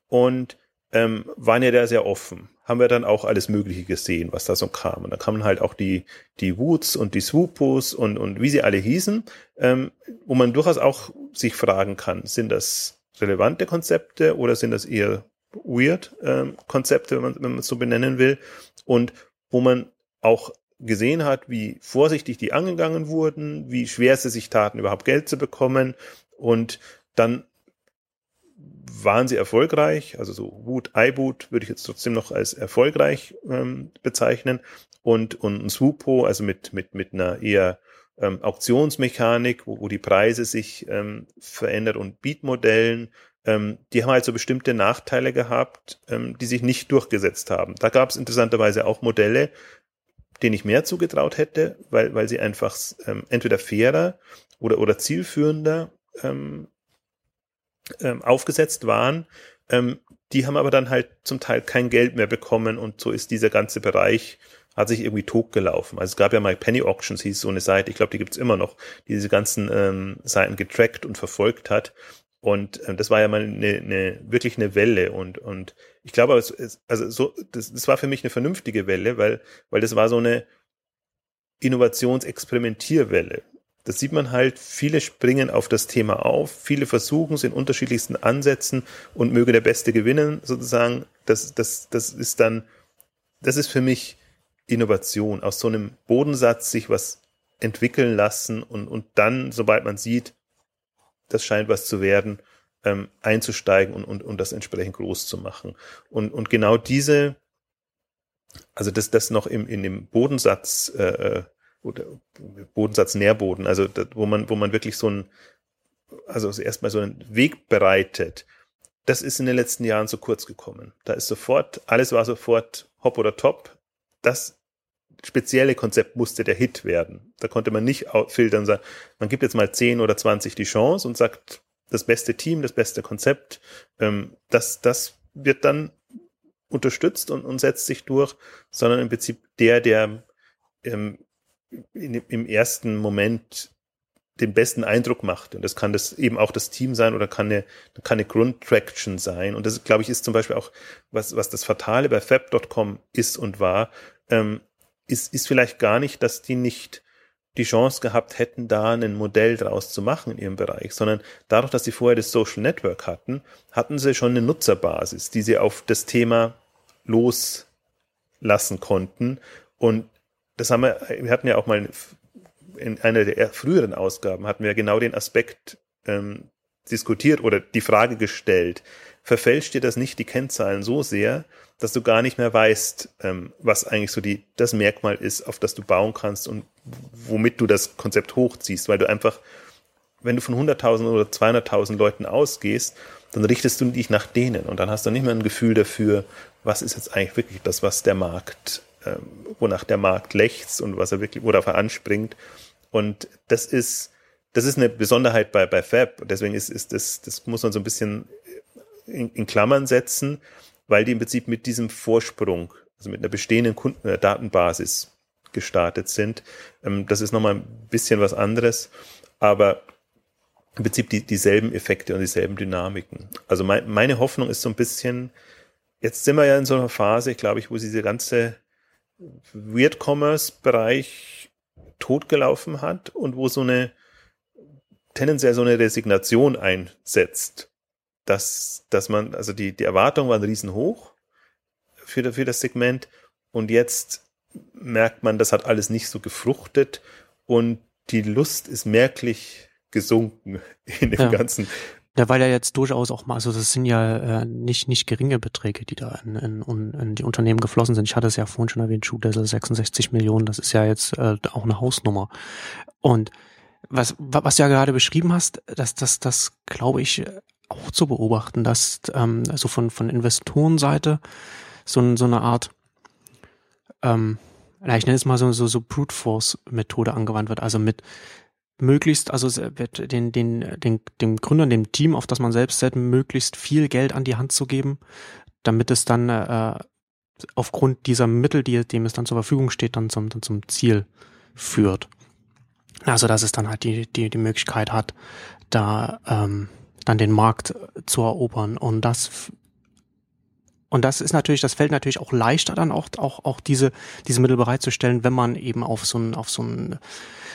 und ähm, waren ja da sehr offen. Haben wir dann auch alles Mögliche gesehen, was da so kam. Und da kamen halt auch die, die Woots und die Swoopos und, und wie sie alle hießen, ähm, wo man durchaus auch sich fragen kann, sind das relevante Konzepte oder sind das eher weird ähm, Konzepte, wenn man es so benennen will? Und wo man auch gesehen hat, wie vorsichtig die angegangen wurden, wie schwer sie sich taten, überhaupt Geld zu bekommen und dann waren sie erfolgreich, also so Woot, iBoot würde ich jetzt trotzdem noch als erfolgreich ähm, bezeichnen und, und ein Swoopo, also mit, mit, mit einer eher ähm, Auktionsmechanik, wo, wo die Preise sich ähm, verändern und Beatmodellen, ähm, die haben halt so bestimmte Nachteile gehabt, ähm, die sich nicht durchgesetzt haben. Da gab es interessanterweise auch Modelle, denen ich mehr zugetraut hätte, weil, weil sie einfach ähm, entweder fairer oder, oder zielführender ähm, ähm, aufgesetzt waren. Ähm, die haben aber dann halt zum Teil kein Geld mehr bekommen und so ist dieser ganze Bereich hat sich irgendwie totgelaufen. Also es gab ja mal Penny Auctions, hieß so eine Seite, ich glaube, die gibt's immer noch, die diese ganzen ähm, Seiten getrackt und verfolgt hat. Und ähm, das war ja mal eine, eine wirklich eine Welle und und ich glaube, es, es, also so das, das war für mich eine vernünftige Welle, weil weil das war so eine Innovationsexperimentierwelle. Das sieht man halt, viele springen auf das Thema auf, viele versuchen es in unterschiedlichsten Ansätzen und möge der Beste gewinnen, sozusagen. Das, das, das ist dann, das ist für mich Innovation, aus so einem Bodensatz sich was entwickeln lassen und, und dann, sobald man sieht, das scheint was zu werden, ähm, einzusteigen und, und, und das entsprechend groß zu machen. Und, und genau diese, also das, das noch im, in dem Bodensatz, äh, äh oder Bodensatz Nährboden, also das, wo man, wo man wirklich so ein, also erstmal so einen Weg bereitet, das ist in den letzten Jahren zu kurz gekommen. Da ist sofort, alles war sofort hopp oder top. Das spezielle Konzept musste der Hit werden. Da konnte man nicht filtern sagen, man gibt jetzt mal 10 oder 20 die Chance und sagt, das beste Team, das beste Konzept, ähm, das, das wird dann unterstützt und, und setzt sich durch, sondern im Prinzip der, der ähm, in, im ersten Moment den besten Eindruck macht. Und das kann das eben auch das Team sein oder kann eine, kann eine Grundtraction sein. Und das, glaube ich, ist zum Beispiel auch, was, was das Fatale bei Fab.com ist und war, ähm, ist, ist vielleicht gar nicht, dass die nicht die Chance gehabt hätten, da ein Modell draus zu machen in ihrem Bereich, sondern dadurch, dass sie vorher das Social Network hatten, hatten sie schon eine Nutzerbasis, die sie auf das Thema loslassen konnten. Und das haben wir, wir hatten ja auch mal in einer der früheren Ausgaben hatten wir genau den Aspekt ähm, diskutiert oder die Frage gestellt, verfälscht dir das nicht die Kennzahlen so sehr, dass du gar nicht mehr weißt, ähm, was eigentlich so die, das Merkmal ist, auf das du bauen kannst und womit du das Konzept hochziehst, weil du einfach, wenn du von 100.000 oder 200.000 Leuten ausgehst, dann richtest du dich nach denen und dann hast du nicht mehr ein Gefühl dafür, was ist jetzt eigentlich wirklich das, was der Markt, ähm, wonach der Markt lechzt und was er wirklich, worauf er anspringt. Und das ist, das ist eine Besonderheit bei, bei Fab. Deswegen ist, ist das, das muss man so ein bisschen in, in Klammern setzen, weil die im Prinzip mit diesem Vorsprung, also mit einer bestehenden Kundendatenbasis gestartet sind. Ähm, das ist nochmal ein bisschen was anderes, aber im Prinzip die, dieselben Effekte und dieselben Dynamiken. Also mein, meine Hoffnung ist so ein bisschen, jetzt sind wir ja in so einer Phase, glaube ich, wo diese ganze Weird Commerce Bereich totgelaufen hat und wo so eine tendenziell so eine Resignation einsetzt dass, dass man, also die, die Erwartungen waren riesenhoch für, für das Segment und jetzt merkt man, das hat alles nicht so gefruchtet und die Lust ist merklich gesunken [LAUGHS] in dem ja. ganzen. Ja, weil ja jetzt durchaus auch mal, also das sind ja äh, nicht, nicht geringe Beträge, die da in, in, in die Unternehmen geflossen sind. Ich hatte es ja vorhin schon erwähnt, Schuhdessel 66 Millionen, das ist ja jetzt äh, auch eine Hausnummer. Und was, was du ja gerade beschrieben hast, das, das, das glaube ich, auch zu beobachten, dass ähm, also von, von Investorenseite so, so eine Art, ähm, ich nenne es mal so, so, so Brute Force Methode angewandt wird, also mit möglichst, also den, den, den, dem Gründern, dem Team, auf das man selbst setzt, möglichst viel Geld an die Hand zu geben, damit es dann äh, aufgrund dieser Mittel, die dem es dann zur Verfügung steht, dann zum, dann zum Ziel führt. Also dass es dann halt die, die, die Möglichkeit hat, da ähm, dann den Markt zu erobern. Und das und das ist natürlich, das fällt natürlich auch leichter dann auch, auch, auch diese, diese Mittel bereitzustellen, wenn man eben auf so ein, auf so ein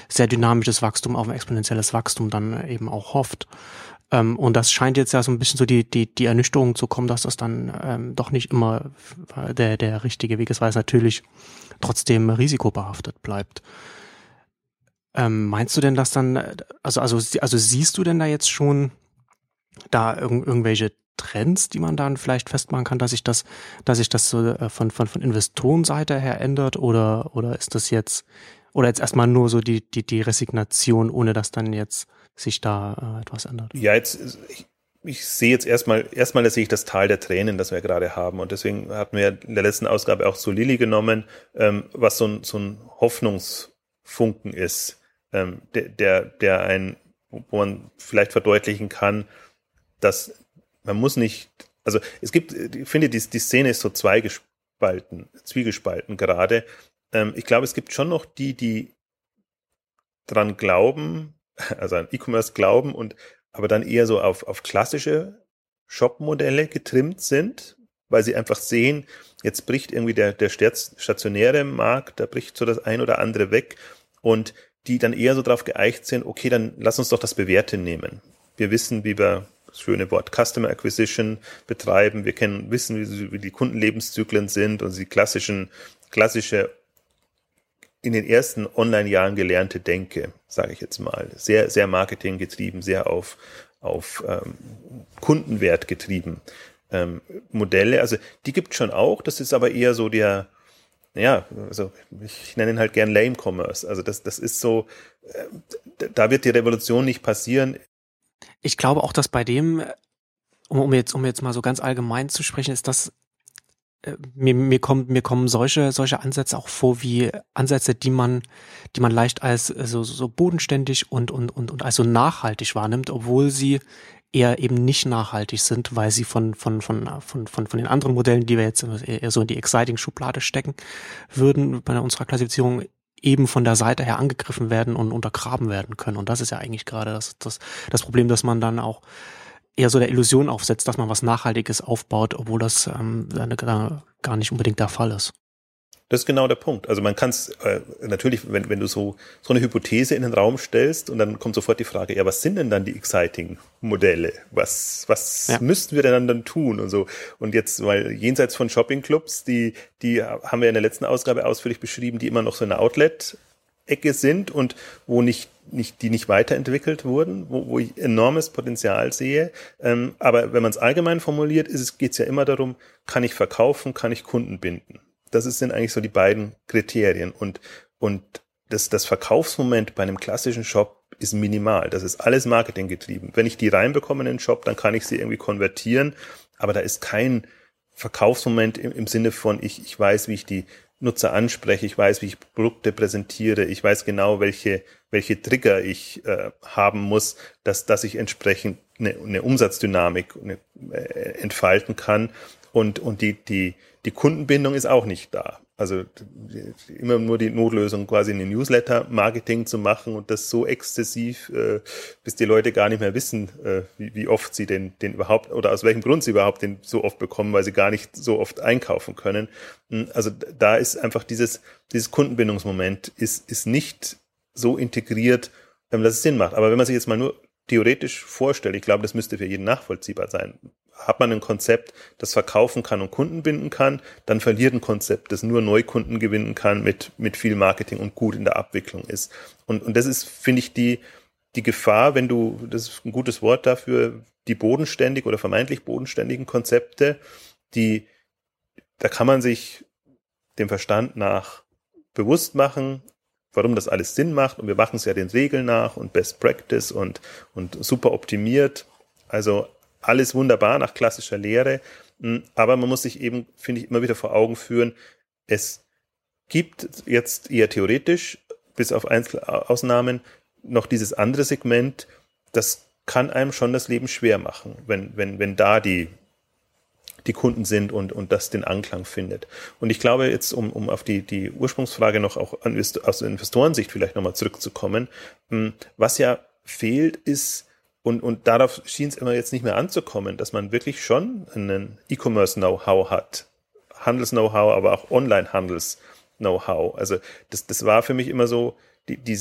sehr dynamisches Wachstum, auf ein exponentielles Wachstum dann eben auch hofft. Ähm, und das scheint jetzt ja so ein bisschen so die, die, die Ernüchterung zu kommen, dass das dann ähm, doch nicht immer der, der richtige Weg ist, weil es natürlich trotzdem risikobehaftet bleibt. Ähm, meinst du denn, dass dann, also, also, also siehst du denn da jetzt schon da irg irgendwelche Trends, die man dann vielleicht festmachen kann, dass sich das, dass sich das so äh, von, von, von Investorenseite her ändert oder, oder ist das jetzt, oder jetzt erstmal nur so die, die, die Resignation, ohne dass dann jetzt sich da äh, etwas ändert? Ja, jetzt, ich, ich sehe jetzt erstmal, erstmal sehe ich das Tal der Tränen, das wir gerade haben. Und deswegen hatten wir in der letzten Ausgabe auch so Lilly genommen, ähm, was so ein, so ein Hoffnungsfunken ist, ähm, der, der, der ein, wo man vielleicht verdeutlichen kann, dass man muss nicht, also es gibt, ich finde, die, die Szene ist so zweigespalten, zwiegespalten gerade. Ähm, ich glaube, es gibt schon noch die, die dran glauben, [LAUGHS] also an E-Commerce glauben und aber dann eher so auf, auf klassische Shop-Modelle getrimmt sind, weil sie einfach sehen, jetzt bricht irgendwie der, der stationäre Markt, da bricht so das ein oder andere weg und die dann eher so drauf geeicht sind, okay, dann lass uns doch das Bewährte nehmen. Wir wissen, wie wir das schöne Wort Customer Acquisition betreiben. Wir kennen, wissen, wie, wie die Kundenlebenszyklen sind und die klassischen, klassische in den ersten Online-Jahren gelernte Denke, sage ich jetzt mal. Sehr, sehr marketinggetrieben, sehr auf, auf ähm, Kundenwert getrieben. Ähm, Modelle, also die gibt schon auch, das ist aber eher so der, ja, also ich nenne ihn halt gern Lame Commerce. Also das, das ist so, äh, da wird die Revolution nicht passieren. Ich glaube auch, dass bei dem, um, um jetzt, um jetzt mal so ganz allgemein zu sprechen, ist das äh, mir, mir kommen mir kommen solche solche Ansätze auch vor wie Ansätze, die man die man leicht als so so bodenständig und und und und also nachhaltig wahrnimmt, obwohl sie eher eben nicht nachhaltig sind, weil sie von von von von von von den anderen Modellen, die wir jetzt eher so in die exciting Schublade stecken würden bei unserer Klassifizierung eben von der Seite her angegriffen werden und untergraben werden können und das ist ja eigentlich gerade das das das Problem, dass man dann auch eher so der Illusion aufsetzt, dass man was Nachhaltiges aufbaut, obwohl das ähm, gar nicht unbedingt der Fall ist. Das ist genau der Punkt. Also man kann es äh, natürlich, wenn, wenn du so, so eine Hypothese in den Raum stellst und dann kommt sofort die Frage, ja, was sind denn dann die exciting Modelle? Was, was ja. müssten wir denn dann, tun und so? Und jetzt, weil jenseits von Shoppingclubs, die, die haben wir in der letzten Ausgabe ausführlich beschrieben, die immer noch so eine Outlet Ecke sind und wo nicht, nicht die nicht weiterentwickelt wurden, wo, wo ich enormes Potenzial sehe. Ähm, aber wenn man es allgemein formuliert, ist es geht es ja immer darum, kann ich verkaufen, kann ich Kunden binden. Das sind eigentlich so die beiden Kriterien und und das, das Verkaufsmoment bei einem klassischen Shop ist minimal. Das ist alles Marketing getrieben. Wenn ich die reinbekomme in den Shop, dann kann ich sie irgendwie konvertieren, aber da ist kein Verkaufsmoment im, im Sinne von, ich, ich weiß, wie ich die Nutzer anspreche, ich weiß, wie ich Produkte präsentiere, ich weiß genau, welche, welche Trigger ich äh, haben muss, dass, dass ich entsprechend eine, eine Umsatzdynamik eine, äh, entfalten kann. Und, und die, die, die Kundenbindung ist auch nicht da. Also immer nur die Notlösung, quasi eine Newsletter-Marketing zu machen und das so exzessiv, äh, bis die Leute gar nicht mehr wissen, äh, wie, wie oft sie den, den überhaupt oder aus welchem Grund sie überhaupt den so oft bekommen, weil sie gar nicht so oft einkaufen können. Hm, also da ist einfach dieses, dieses Kundenbindungsmoment ist, ist nicht so integriert, dass es Sinn macht. Aber wenn man sich jetzt mal nur theoretisch vorstellt, ich glaube, das müsste für jeden nachvollziehbar sein hat man ein Konzept, das verkaufen kann und Kunden binden kann, dann verliert ein Konzept, das nur Neukunden gewinnen kann mit, mit viel Marketing und gut in der Abwicklung ist. Und, und das ist, finde ich, die, die Gefahr, wenn du, das ist ein gutes Wort dafür, die bodenständig oder vermeintlich bodenständigen Konzepte, die, da kann man sich dem Verstand nach bewusst machen, warum das alles Sinn macht. Und wir machen es ja den Regeln nach und Best Practice und, und super optimiert. Also alles wunderbar nach klassischer Lehre, hm, aber man muss sich eben, finde ich, immer wieder vor Augen führen, es gibt jetzt eher theoretisch, bis auf Einzelausnahmen, noch dieses andere Segment, das kann einem schon das Leben schwer machen, wenn, wenn, wenn da die, die Kunden sind und, und das den Anklang findet. Und ich glaube jetzt, um, um auf die, die Ursprungsfrage noch auch aus Investorensicht vielleicht nochmal zurückzukommen, hm, was ja fehlt, ist und, und darauf schien es immer jetzt nicht mehr anzukommen, dass man wirklich schon einen E-Commerce-Know-how hat. Handels-Know-how, aber auch Online-Handels-Know-how. Also das, das war für mich immer so, die, die,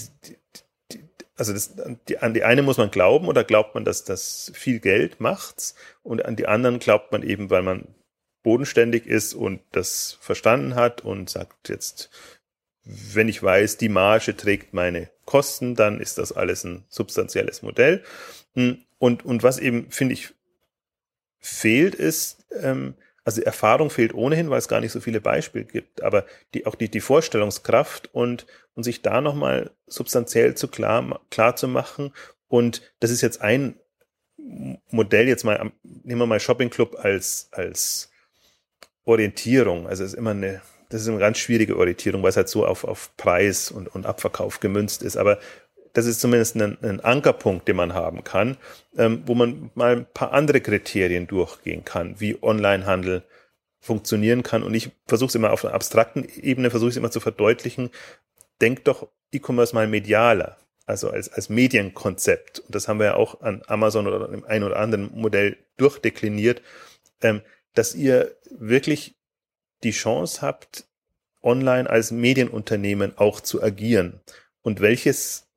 die, also das, die, an die eine muss man glauben oder glaubt man, dass das viel Geld macht's und an die anderen glaubt man eben, weil man bodenständig ist und das verstanden hat und sagt jetzt, wenn ich weiß, die Marge trägt meine Kosten, dann ist das alles ein substanzielles Modell. Hm, und, und was eben, finde ich, fehlt, ist, ähm, also Erfahrung fehlt ohnehin, weil es gar nicht so viele Beispiele gibt, aber die, auch die, die Vorstellungskraft und, und sich da nochmal substanziell zu klar, klar zu machen. Und das ist jetzt ein Modell, jetzt mal, nehmen wir mal Shopping Club als, als Orientierung. Also es ist immer eine, das ist eine ganz schwierige Orientierung, weil es halt so auf, auf Preis und, und Abverkauf gemünzt ist. Aber das ist zumindest ein, ein Ankerpunkt, den man haben kann, ähm, wo man mal ein paar andere Kriterien durchgehen kann, wie Onlinehandel funktionieren kann. Und ich versuche es immer auf einer abstrakten Ebene, versuche es immer zu verdeutlichen. Denkt doch E-Commerce mal medialer, also als, als Medienkonzept. Und das haben wir ja auch an Amazon oder im einen oder anderen Modell durchdekliniert, ähm, dass ihr wirklich die Chance habt, online als Medienunternehmen auch zu agieren. Und welches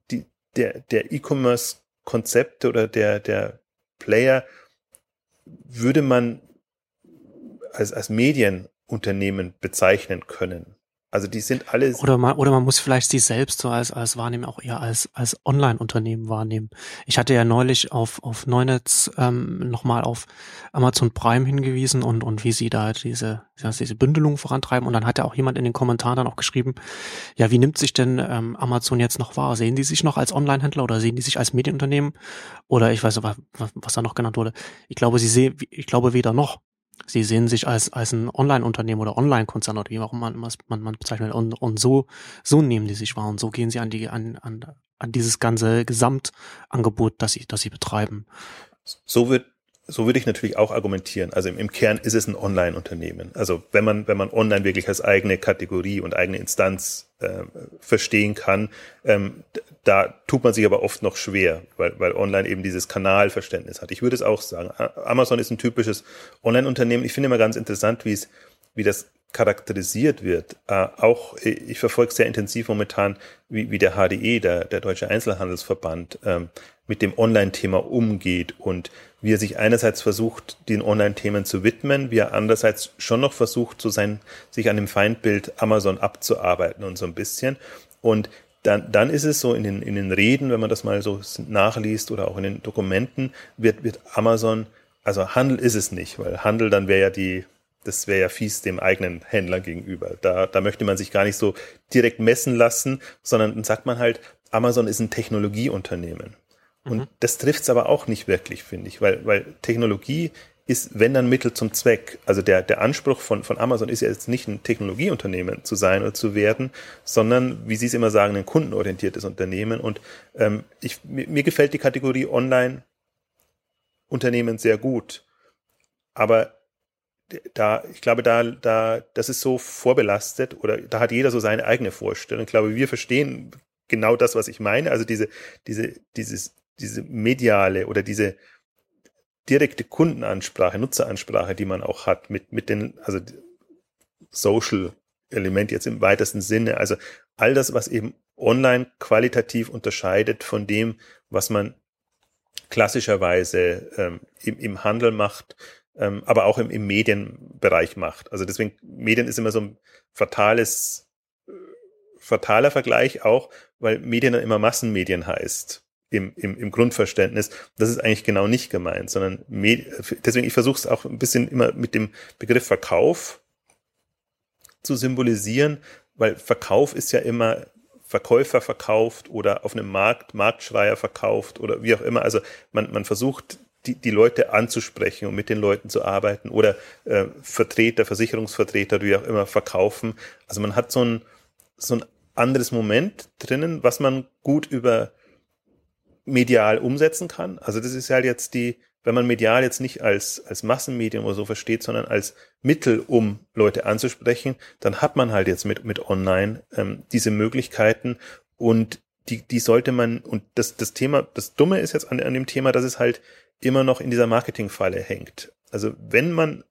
der, der E-Commerce-Konzepte oder der, der Player würde man als, als Medienunternehmen bezeichnen können. Also die sind alle. Oder man, oder man muss vielleicht sie selbst so als, als wahrnehmen, auch eher als, als Online-Unternehmen wahrnehmen. Ich hatte ja neulich auf, auf Neunetz ähm, nochmal auf Amazon Prime hingewiesen und, und wie sie da diese, diese Bündelung vorantreiben. Und dann hat ja auch jemand in den Kommentaren dann auch geschrieben, ja, wie nimmt sich denn ähm, Amazon jetzt noch wahr? Sehen die sich noch als Online-Händler oder sehen die sich als Medienunternehmen? Oder ich weiß nicht, was, was da noch genannt wurde. Ich glaube, sie sehen, ich glaube weder noch. Sie sehen sich als, als ein Online-Unternehmen oder Online-Konzern oder wie auch immer man, man, man bezeichnet. Und, und so, so nehmen die sich wahr und so gehen sie an die, an, an, an dieses ganze Gesamtangebot, das sie, das sie betreiben. So wird so würde ich natürlich auch argumentieren. Also im, im Kern ist es ein Online-Unternehmen. Also wenn man, wenn man online wirklich als eigene Kategorie und eigene Instanz äh, verstehen kann, ähm, da tut man sich aber oft noch schwer, weil, weil online eben dieses Kanalverständnis hat. Ich würde es auch sagen. Amazon ist ein typisches Online-Unternehmen. Ich finde immer ganz interessant, wie es, wie das charakterisiert wird. Äh, auch ich verfolge sehr intensiv momentan, wie, wie der HDE, der, der Deutsche Einzelhandelsverband, ähm, mit dem Online-Thema umgeht und wie er sich einerseits versucht, den Online-Themen zu widmen, wie er andererseits schon noch versucht, so sein, sich an dem Feindbild Amazon abzuarbeiten und so ein bisschen. Und dann, dann ist es so in den, in den Reden, wenn man das mal so nachliest oder auch in den Dokumenten, wird, wird Amazon, also Handel ist es nicht, weil Handel dann wäre ja die, das wäre ja fies dem eigenen Händler gegenüber. Da, da möchte man sich gar nicht so direkt messen lassen, sondern dann sagt man halt, Amazon ist ein Technologieunternehmen. Und mhm. das trifft es aber auch nicht wirklich, finde ich, weil, weil Technologie ist, wenn dann Mittel zum Zweck. Also der, der Anspruch von, von Amazon ist ja jetzt nicht ein Technologieunternehmen zu sein oder zu werden, sondern, wie Sie es immer sagen, ein kundenorientiertes Unternehmen. Und ähm, ich, mir, mir gefällt die Kategorie Online-Unternehmen sehr gut. Aber da, ich glaube, da, da, das ist so vorbelastet oder da hat jeder so seine eigene Vorstellung. Ich glaube, wir verstehen genau das, was ich meine. Also diese, diese, dieses diese mediale oder diese direkte Kundenansprache, Nutzeransprache, die man auch hat mit, mit den, also Social Element jetzt im weitesten Sinne. Also all das, was eben online qualitativ unterscheidet von dem, was man klassischerweise ähm, im, im Handel macht, ähm, aber auch im, im Medienbereich macht. Also deswegen, Medien ist immer so ein fatales, äh, fataler Vergleich auch, weil Medien dann immer Massenmedien heißt im, im, im Grundverständnis. Das ist eigentlich genau nicht gemeint, sondern deswegen, ich versuche es auch ein bisschen immer mit dem Begriff Verkauf zu symbolisieren, weil Verkauf ist ja immer Verkäufer verkauft oder auf einem Markt Marktschreier verkauft oder wie auch immer. Also man, man versucht die, die Leute anzusprechen und mit den Leuten zu arbeiten oder äh, Vertreter, Versicherungsvertreter, wie auch immer verkaufen. Also man hat so ein, so ein anderes Moment drinnen, was man gut über medial umsetzen kann. Also das ist halt jetzt die, wenn man medial jetzt nicht als, als Massenmedium oder so versteht, sondern als Mittel, um Leute anzusprechen, dann hat man halt jetzt mit, mit Online ähm, diese Möglichkeiten und die, die sollte man, und das, das Thema, das Dumme ist jetzt an, an dem Thema, dass es halt immer noch in dieser Marketingfalle hängt. Also wenn man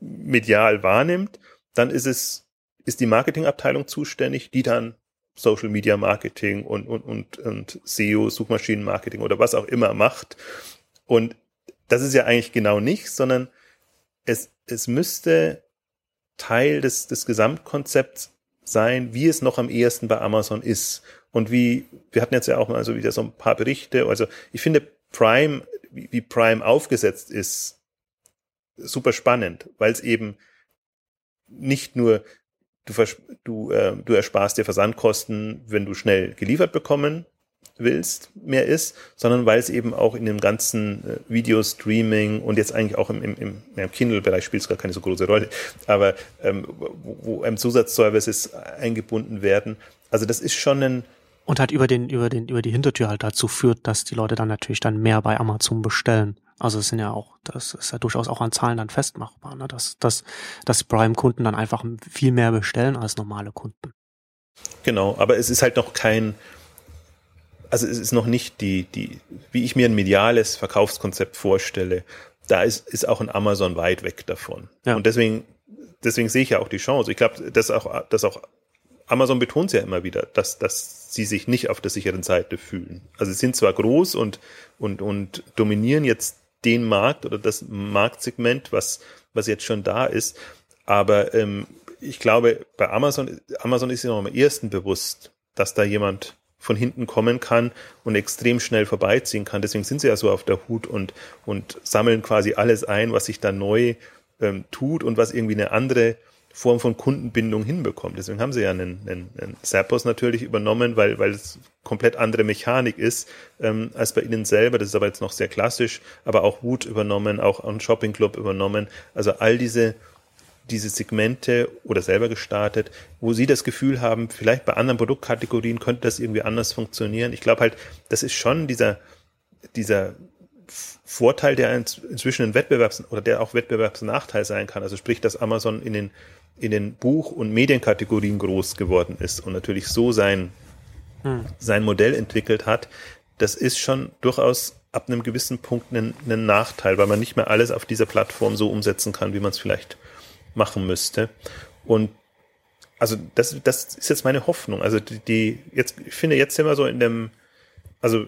medial wahrnimmt, dann ist es, ist die Marketingabteilung zuständig, die dann Social Media Marketing und, und, und, und SEO, Suchmaschinenmarketing oder was auch immer macht. Und das ist ja eigentlich genau nicht, sondern es, es müsste Teil des, des Gesamtkonzepts sein, wie es noch am ehesten bei Amazon ist. Und wie, wir hatten jetzt ja auch mal so wieder so ein paar Berichte. Also ich finde Prime, wie, wie Prime aufgesetzt ist, super spannend, weil es eben nicht nur du, du, äh, du ersparst dir Versandkosten, wenn du schnell geliefert bekommen willst, mehr ist, sondern weil es eben auch in dem ganzen äh, Video-Streaming und jetzt eigentlich auch im, im, im, im Kindle-Bereich spielt es gar keine so große Rolle, aber ähm, wo, wo Zusatzservices eingebunden werden. Also das ist schon ein und halt über den, über den, über die Hintertür halt dazu führt, dass die Leute dann natürlich dann mehr bei Amazon bestellen. Also es sind ja auch, das ist ja durchaus auch an Zahlen dann festmachbar, ne? dass, dass, dass Prime-Kunden dann einfach viel mehr bestellen als normale Kunden. Genau, aber es ist halt noch kein, also es ist noch nicht die, die, wie ich mir ein mediales Verkaufskonzept vorstelle, da ist, ist auch ein Amazon weit weg davon. Ja. Und deswegen, deswegen sehe ich ja auch die Chance. Ich glaube, dass auch, dass auch Amazon betont ja immer wieder, dass, dass sie sich nicht auf der sicheren Seite fühlen. Also sie sind zwar groß und, und, und dominieren jetzt den Markt oder das Marktsegment, was, was jetzt schon da ist. Aber ähm, ich glaube, bei Amazon, Amazon ist ja noch am ersten bewusst, dass da jemand von hinten kommen kann und extrem schnell vorbeiziehen kann. Deswegen sind sie ja so auf der Hut und, und sammeln quasi alles ein, was sich da neu ähm, tut und was irgendwie eine andere Form von Kundenbindung hinbekommt. Deswegen haben sie ja einen, einen, einen Zappos natürlich übernommen, weil, weil es komplett andere Mechanik ist ähm, als bei ihnen selber. Das ist aber jetzt noch sehr klassisch, aber auch Woot übernommen, auch ein Shopping Club übernommen. Also all diese diese Segmente oder selber gestartet, wo sie das Gefühl haben, vielleicht bei anderen Produktkategorien könnte das irgendwie anders funktionieren. Ich glaube halt, das ist schon dieser, dieser Vorteil, der inzwischen ein Wettbewerbs- oder der auch Wettbewerbsnachteil sein kann. Also sprich, dass Amazon in den in den Buch- und Medienkategorien groß geworden ist und natürlich so sein, hm. sein Modell entwickelt hat, das ist schon durchaus ab einem gewissen Punkt ein, ein Nachteil, weil man nicht mehr alles auf dieser Plattform so umsetzen kann, wie man es vielleicht machen müsste. Und also das, das ist jetzt meine Hoffnung. Also die, die jetzt, ich finde, jetzt sind wir so in dem, also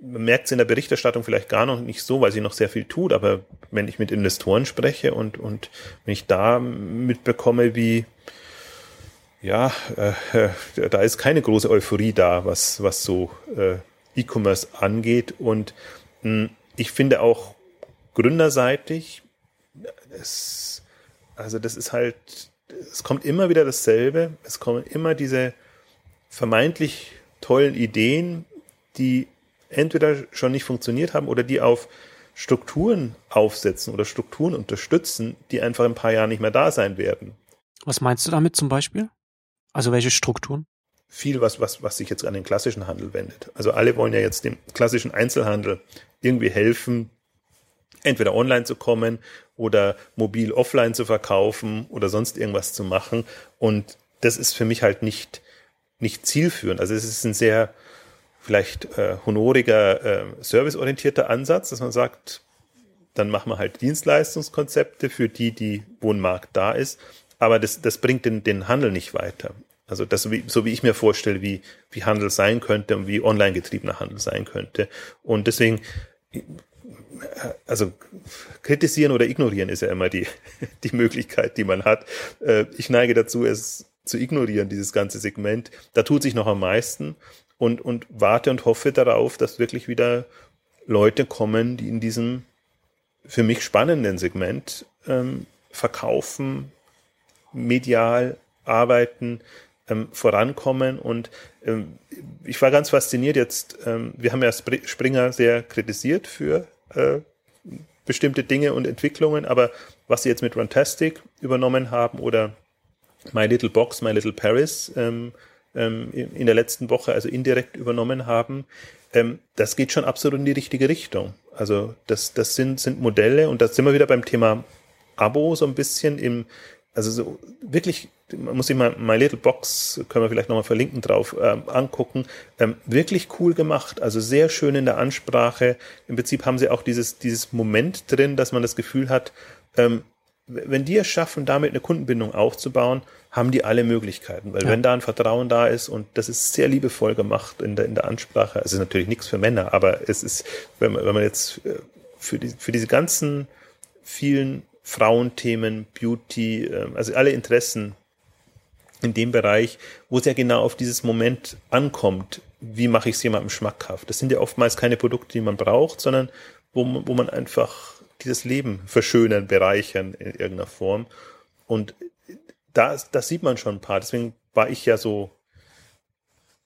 man merkt es in der Berichterstattung vielleicht gar noch nicht so, weil sie noch sehr viel tut, aber wenn ich mit Investoren spreche und, und wenn ich da mitbekomme, wie ja, äh, da ist keine große Euphorie da, was, was so äh, E-Commerce angeht. Und mh, hm, ich finde auch gründerseitig, es, also das ist halt, es kommt immer wieder dasselbe, es kommen immer diese vermeintlich tollen Ideen, die entweder schon nicht funktioniert haben oder die auf Strukturen aufsetzen oder Strukturen unterstützen, die einfach in ein paar Jahren nicht mehr da sein werden. Was meinst du damit zum Beispiel? Also welche Strukturen? Viel, was, was, was sich jetzt an den klassischen Handel wendet. Also alle wollen ja jetzt dem klassischen Einzelhandel irgendwie helfen, entweder online zu kommen oder mobil offline zu verkaufen oder sonst irgendwas zu machen. Und das ist für mich halt nicht, nicht zielführend. Also es ist ein sehr, vielleicht äh, honoriger, äh, serviceorientierter Ansatz, dass man sagt, dann machen wir halt Dienstleistungskonzepte für die, die, wo ein Markt da ist. Aber das, das bringt den, den Handel nicht weiter. Also das, so wie, so wie ich mir vorstelle, wie, wie Handel sein könnte und wie online getriebener Handel sein könnte. Und deswegen, also kritisieren oder ignorieren ist ja immer die, [LAUGHS] die Möglichkeit, die man hat. Äh, ich neige dazu, es zu ignorieren, dieses ganze Segment. Da tut sich noch am meisten und, und warte und hoffe darauf, dass wirklich wieder Leute kommen, die in diesem für mich spannenden Segment ähm, verkaufen, medial arbeiten, ähm, vorankommen. Und ähm, ich war ganz fasziniert jetzt, ähm, wir haben ja Springer sehr kritisiert für äh, bestimmte Dinge und Entwicklungen, aber was sie jetzt mit Runtastic übernommen haben oder My Little Box, My Little Paris, ähm, in der letzten Woche, also indirekt übernommen haben, ähm, das geht schon absolut in die richtige Richtung. Also das, das sind, sind Modelle und da sind wir wieder beim Thema Abo so ein bisschen im, also so wirklich, man muss sich mal My Little Box, können wir vielleicht nochmal verlinken drauf, ähm, angucken, ähm, wirklich cool gemacht, also sehr schön in der Ansprache. Im Prinzip haben sie auch dieses, dieses Moment drin, dass man das Gefühl hat, ähm, wenn die es schaffen, damit eine Kundenbindung aufzubauen, haben die alle Möglichkeiten. Weil ja. wenn da ein Vertrauen da ist und das ist sehr liebevoll gemacht in der, in der Ansprache, es ist natürlich nichts für Männer, aber es ist, wenn man, wenn man jetzt äh, für, die, für diese ganzen vielen Frauenthemen, Beauty, ähm, also alle Interessen in dem Bereich, wo es ja genau auf dieses Moment ankommt, wie mache ich es jemandem schmackhaft. Das sind ja oftmals keine Produkte, die man braucht, sondern wo wo man einfach dieses Leben verschönern, bereichern in irgendeiner Form. Und da, das sieht man schon ein paar. Deswegen war ich ja so,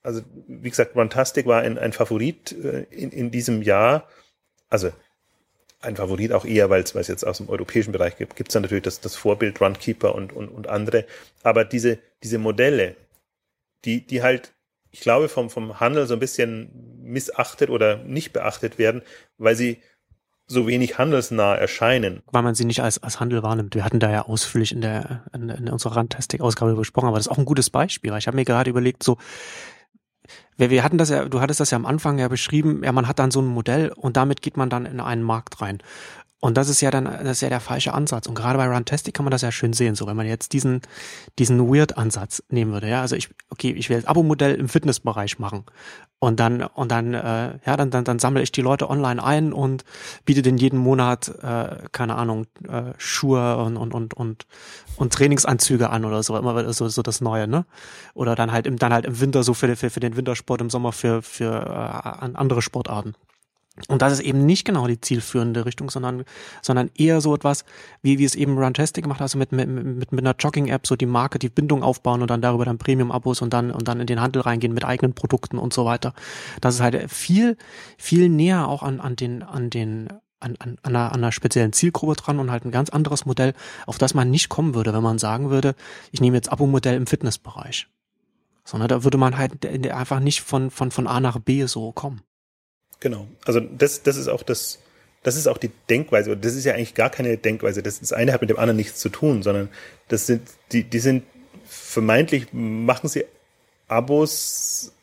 also wie gesagt, Fantastic war ein, ein Favorit äh, in, in diesem Jahr. Also ein Favorit auch eher, weil es jetzt aus dem europäischen Bereich gibt. Gibt es dann natürlich das, das Vorbild Runkeeper und, und, und andere. Aber diese, diese Modelle, die, die halt, ich glaube, vom, vom Handel so ein bisschen missachtet oder nicht beachtet werden, weil sie so wenig handelsnah erscheinen. Weil man sie nicht als, als Handel wahrnimmt. Wir hatten da ja ausführlich in der in, in unserer Randtastic-Ausgabe besprochen, aber das ist auch ein gutes Beispiel. Ich habe mir gerade überlegt, so wir, wir hatten das ja, du hattest das ja am Anfang ja beschrieben, ja, man hat dann so ein Modell und damit geht man dann in einen Markt rein. Und das ist ja dann, das ist ja der falsche Ansatz. Und gerade bei Runtastic kann man das ja schön sehen. So, wenn man jetzt diesen, diesen Weird-Ansatz nehmen würde, ja, also ich, okay, ich will das Abo-Modell im Fitnessbereich machen. Und dann, und dann, äh, ja, dann, dann, dann sammle ich die Leute online ein und biete denen jeden Monat, äh, keine Ahnung, äh, Schuhe und, und, und, und, und Trainingsanzüge an oder so, immer so, so das Neue, ne? Oder dann halt im, dann halt im Winter so für, für, für den Wintersport, im Sommer für, für äh, andere Sportarten. Und das ist eben nicht genau die zielführende Richtung, sondern, sondern eher so etwas, wie, wie es eben Runtastic gemacht hat, also mit, mit, mit, mit einer Jogging-App so die Marke, die Bindung aufbauen und dann darüber dann Premium-Abos und dann, und dann in den Handel reingehen mit eigenen Produkten und so weiter. Das ist halt viel, viel näher auch an, an den, an den, an, an, an, einer, an einer speziellen Zielgruppe dran und halt ein ganz anderes Modell, auf das man nicht kommen würde, wenn man sagen würde, ich nehme jetzt Abo-Modell im Fitnessbereich. Sondern da würde man halt einfach nicht von, von, von A nach B so kommen. Genau. Also das, das ist auch das, das ist auch die Denkweise. Das ist ja eigentlich gar keine Denkweise. Das, das eine hat mit dem anderen nichts zu tun, sondern das sind, die, die sind vermeintlich, machen sie Abos,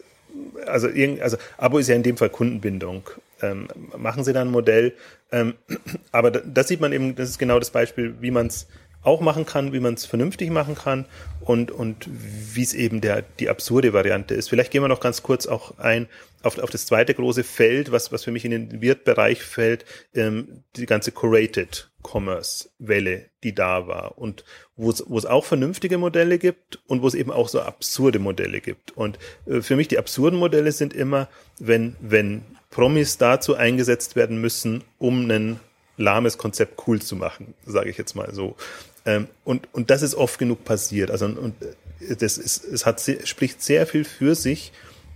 also irgend, also Abo ist ja in dem Fall Kundenbindung. Ähm, machen sie dann ein Modell. Ähm, [CLEARS THROAT] aber da, das sieht man eben, das ist genau das Beispiel, wie man es auch machen kann, wie man es vernünftig machen kann und, und wie es eben der, die absurde Variante ist. Vielleicht gehen wir noch ganz kurz auch ein auf, auf das zweite große Feld, was, was für mich in den Wirt-Bereich fällt, ähm, die ganze Curated Commerce-Welle, die da war und wo es, wo es auch vernünftige Modelle gibt und wo es eben auch so absurde Modelle gibt. Und äh, für mich die absurden Modelle sind immer, wenn, wenn Promis dazu eingesetzt werden müssen, um ein lahmes Konzept cool zu machen, sage ich jetzt mal so. Ähm, und, und das ist oft genug passiert. Also und äh, das ist, es hat spricht sehr viel für sich,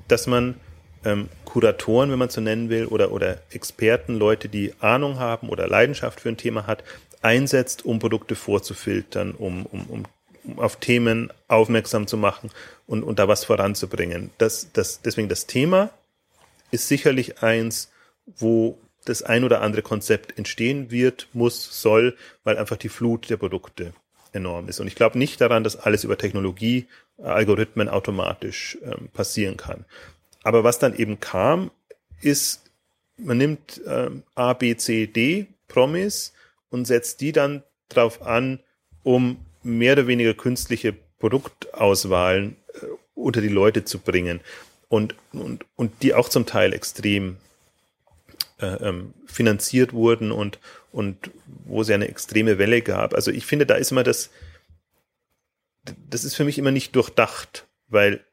dass man ähm, Kuratoren, wenn man so nennen will, oder, oder Experten, Leute, die Ahnung haben oder Leidenschaft für ein Thema hat, einsetzt, um Produkte vorzufiltern, um, um, um, um auf Themen aufmerksam zu machen und, und da was voranzubringen. Das, das, deswegen das Thema ist sicherlich eins, wo das ein oder andere Konzept entstehen wird, muss, soll, weil einfach die Flut der Produkte enorm ist. Und ich glaube nicht daran, dass alles über Technologie, Algorithmen automatisch ähm, passieren kann. Aber was dann eben kam, ist, man nimmt ähm, A, B, C, D, Promis, und setzt die dann drauf an, um mehr oder weniger künstliche Produktauswahlen äh, unter die Leute zu bringen. Und, und, und die auch zum Teil extrem äh, ähm, finanziert wurden und, und wo es ja eine extreme Welle gab. Also ich finde, da ist immer das, das ist für mich immer nicht durchdacht, weil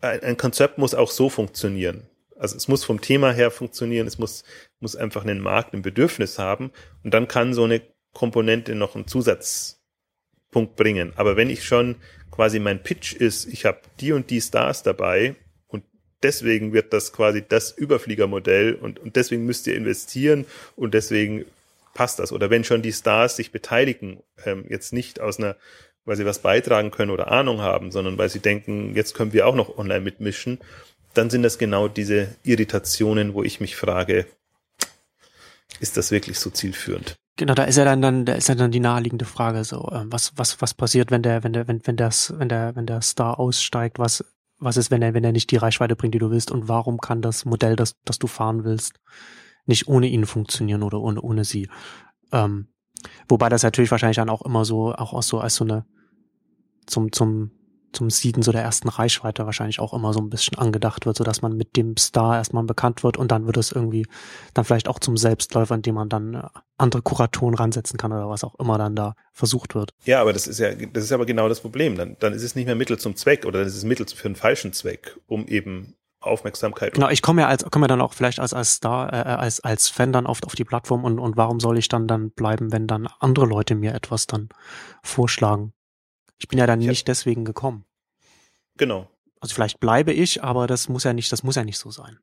ein, ein Konzept muss auch so funktionieren. Also es muss vom Thema her funktionieren, es muss, muss einfach einen Markt, ein Bedürfnis haben und dann kann so eine Komponente noch einen Zusatzpunkt bringen. Aber wenn ich schon quasi mein Pitch ist, ich habe die und die Stars dabei deswegen wird das quasi das Überfliegermodell und, und deswegen müsst ihr investieren und deswegen passt das. Oder wenn schon die Stars sich beteiligen, ähm, jetzt nicht aus einer weil sie was beitragen können oder Ahnung haben, sondern weil sie denken, jetzt können wir auch noch online mitmischen, dann sind das genau diese Irritationen, wo ich mich frage, ist das wirklich so zielführend? Genau, da ist ja dann, dann, da ist ja dann die naheliegende Frage so, äh, was, was, was passiert, wenn der, wenn der, wenn, wenn das, wenn der, wenn der Star aussteigt, was, was ist, wenn er, wenn er nicht die Reichweite bringt, die du willst und warum kann das Modell, das, das du fahren willst, nicht ohne ihn funktionieren oder ohne, ohne sie? Ähm, wobei das natürlich wahrscheinlich dann auch immer so, auch, auch so als so eine, zum, zum, zum Sieden so der ersten Reichweite wahrscheinlich auch immer so ein bisschen angedacht wird, so dass man mit dem Star erstmal bekannt wird und dann wird es irgendwie dann vielleicht auch zum Selbstläufer, indem man dann äh, andere Kuratoren ransetzen kann oder was auch immer dann da versucht wird. Ja, aber das ist ja, das ist aber genau das Problem. Dann, dann ist es nicht mehr Mittel zum Zweck oder dann ist es Mittel für einen falschen Zweck, um eben Aufmerksamkeit. Genau, ich komme ja als komme ja dann auch vielleicht als als Star äh, als als Fan dann oft auf die Plattform und und warum soll ich dann dann bleiben, wenn dann andere Leute mir etwas dann vorschlagen? Ich bin ja dann ich nicht deswegen gekommen. Genau. Also vielleicht bleibe ich, aber das muss ja nicht, das muss ja nicht so sein.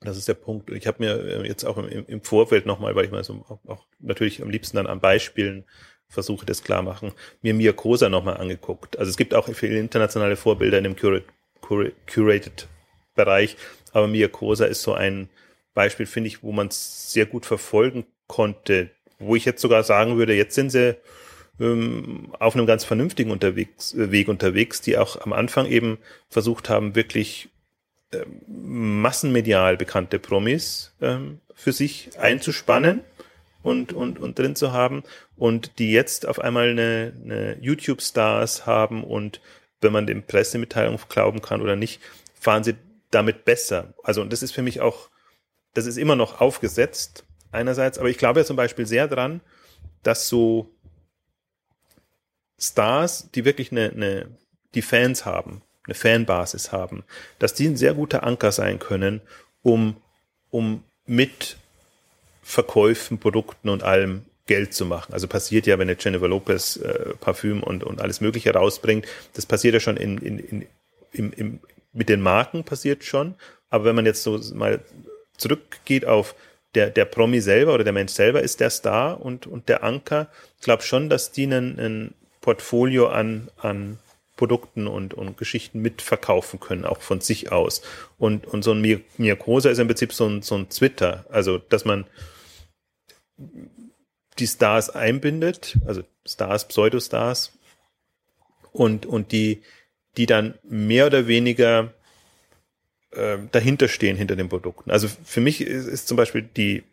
Das ist der Punkt. Ich habe mir äh, jetzt auch im, im Vorfeld nochmal, weil ich mal so auch, auch, natürlich am liebsten dann an Beispielen versuche, das klar machen, mir Mia Kosa nochmal angeguckt. Also es gibt auch viele internationale Vorbilder in dem Curate, Curated Bereich, aber Mia Kosa ist so ein Beispiel, finde ich, wo man es sehr gut verfolgen konnte, wo ich jetzt sogar sagen würde, jetzt sind sie ähm, auf einem ganz vernünftigen unterwegs, äh, Weg unterwegs, die auch am Anfang eben versucht haben, wirklich äh, massenmedial bekannte Promis ähm, für sich einzuspannen und, und, und drin zu haben und die jetzt auf einmal eine, eine YouTube-Stars haben und wenn man den Pressemitteilungen glauben kann oder nicht, fahren sie damit besser. Also und das ist für mich auch, das ist immer noch aufgesetzt einerseits, aber ich glaube ja zum Beispiel sehr dran, dass so Stars, die wirklich eine, eine die Fans haben, eine Fanbasis haben, dass die ein sehr guter Anker sein können, um, um mit Verkäufen, Produkten und allem Geld zu machen. Also passiert ja, wenn eine Jennifer Lopez äh, Parfüm und, und alles Mögliche rausbringt, das passiert ja schon in, in, in, im, im, mit den Marken passiert schon. Aber wenn man jetzt so mal zurückgeht auf der, der Promi selber oder der Mensch selber ist der Star und, und der Anker, ich glaube schon, dass die einen, ein Portfolio an, an Produkten und, und Geschichten mitverkaufen können, auch von sich aus. Und, und so ein Miyakosa ist im Prinzip so ein, so ein Twitter, also dass man die Stars einbindet, also Stars, Pseudostars, und, und die, die dann mehr oder weniger äh, dahinter stehen hinter den Produkten. Also für mich ist, ist zum Beispiel die,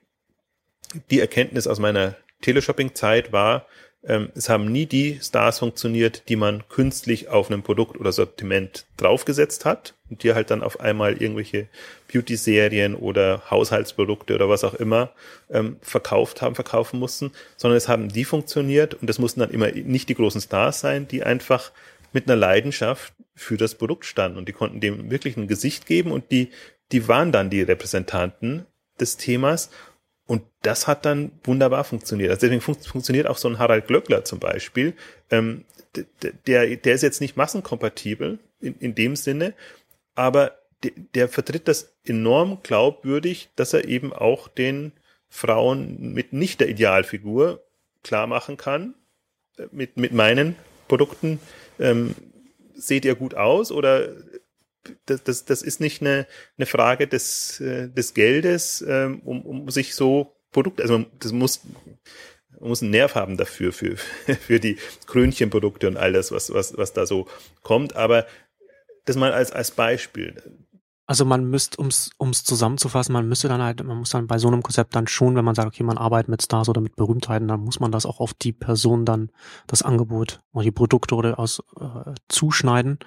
die Erkenntnis aus meiner Teleshopping-Zeit war, ähm, es haben nie die Stars funktioniert, die man künstlich auf einem Produkt oder Sortiment draufgesetzt hat und die halt dann auf einmal irgendwelche Beauty-Serien oder Haushaltsprodukte oder was auch immer ähm, verkauft haben, verkaufen mussten, sondern es haben die funktioniert und das mussten dann immer nicht die großen Stars sein, die einfach mit einer Leidenschaft für das Produkt standen und die konnten dem wirklich ein Gesicht geben und die, die waren dann die Repräsentanten des Themas und das hat dann wunderbar funktioniert. Also deswegen fun funktioniert auch so ein Harald Glöckler zum Beispiel. Ähm, der, der ist jetzt nicht massenkompatibel in, in dem Sinne, aber der, der vertritt das enorm glaubwürdig, dass er eben auch den Frauen mit nicht der Idealfigur klar machen kann, äh, mit, mit meinen Produkten ähm, seht ihr gut aus oder das, das, das ist nicht eine, eine Frage des, äh, des Geldes, ähm, um, um sich so Produkte, also das muss, man muss einen Nerv haben dafür, für, [LAUGHS] für die Krönchenprodukte und all das, was, was, was da so kommt. Aber das mal als, als Beispiel. Also man müsste, ums ums zusammenzufassen, man müsste dann halt, man muss dann bei so einem Konzept dann schon, wenn man sagt, okay, man arbeitet mit Stars oder mit Berühmtheiten, dann muss man das auch auf die Person dann das Angebot oder die Produkte oder aus äh, zuschneiden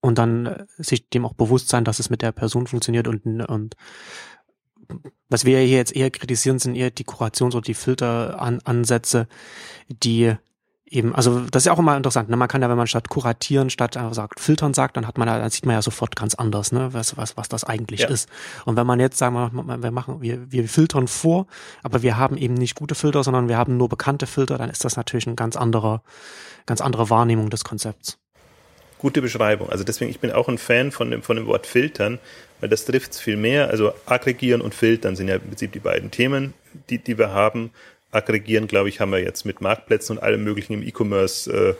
und dann äh, sich dem auch bewusst sein, dass es mit der Person funktioniert und und was wir hier jetzt eher kritisieren, sind eher die Kurations- oder die Filteransätze, die eben, also das ist ja auch immer interessant. Ne? Man kann ja, wenn man statt kuratieren, statt äh, sagt filtern sagt, dann hat man, dann sieht man ja sofort ganz anders, ne? was was was das eigentlich ja. ist. Und wenn man jetzt sagen wir, wir machen, wir wir filtern vor, aber wir haben eben nicht gute Filter, sondern wir haben nur bekannte Filter, dann ist das natürlich eine ganz andere ganz andere Wahrnehmung des Konzepts. Gute Beschreibung. Also deswegen, ich bin auch ein Fan von dem von dem Wort filtern, weil das trifft es viel mehr. Also aggregieren und filtern sind ja im Prinzip die beiden Themen, die die wir haben aggregieren, glaube ich, haben wir jetzt mit Marktplätzen und allem möglichen im E-Commerce äh,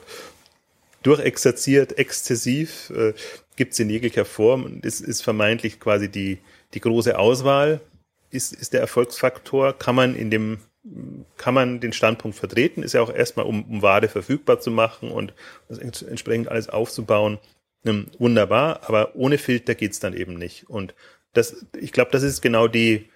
durchexerziert, exzessiv, äh, gibt es in jeglicher Form. Es ist vermeintlich quasi die, die große Auswahl, ist, ist der Erfolgsfaktor. Kann man in dem, kann man den Standpunkt vertreten, ist ja auch erstmal, um, um Ware verfügbar zu machen und das entsprechend alles aufzubauen, ähm, wunderbar, aber ohne Filter geht's dann eben nicht. Und das, ich glaube, das ist genau die,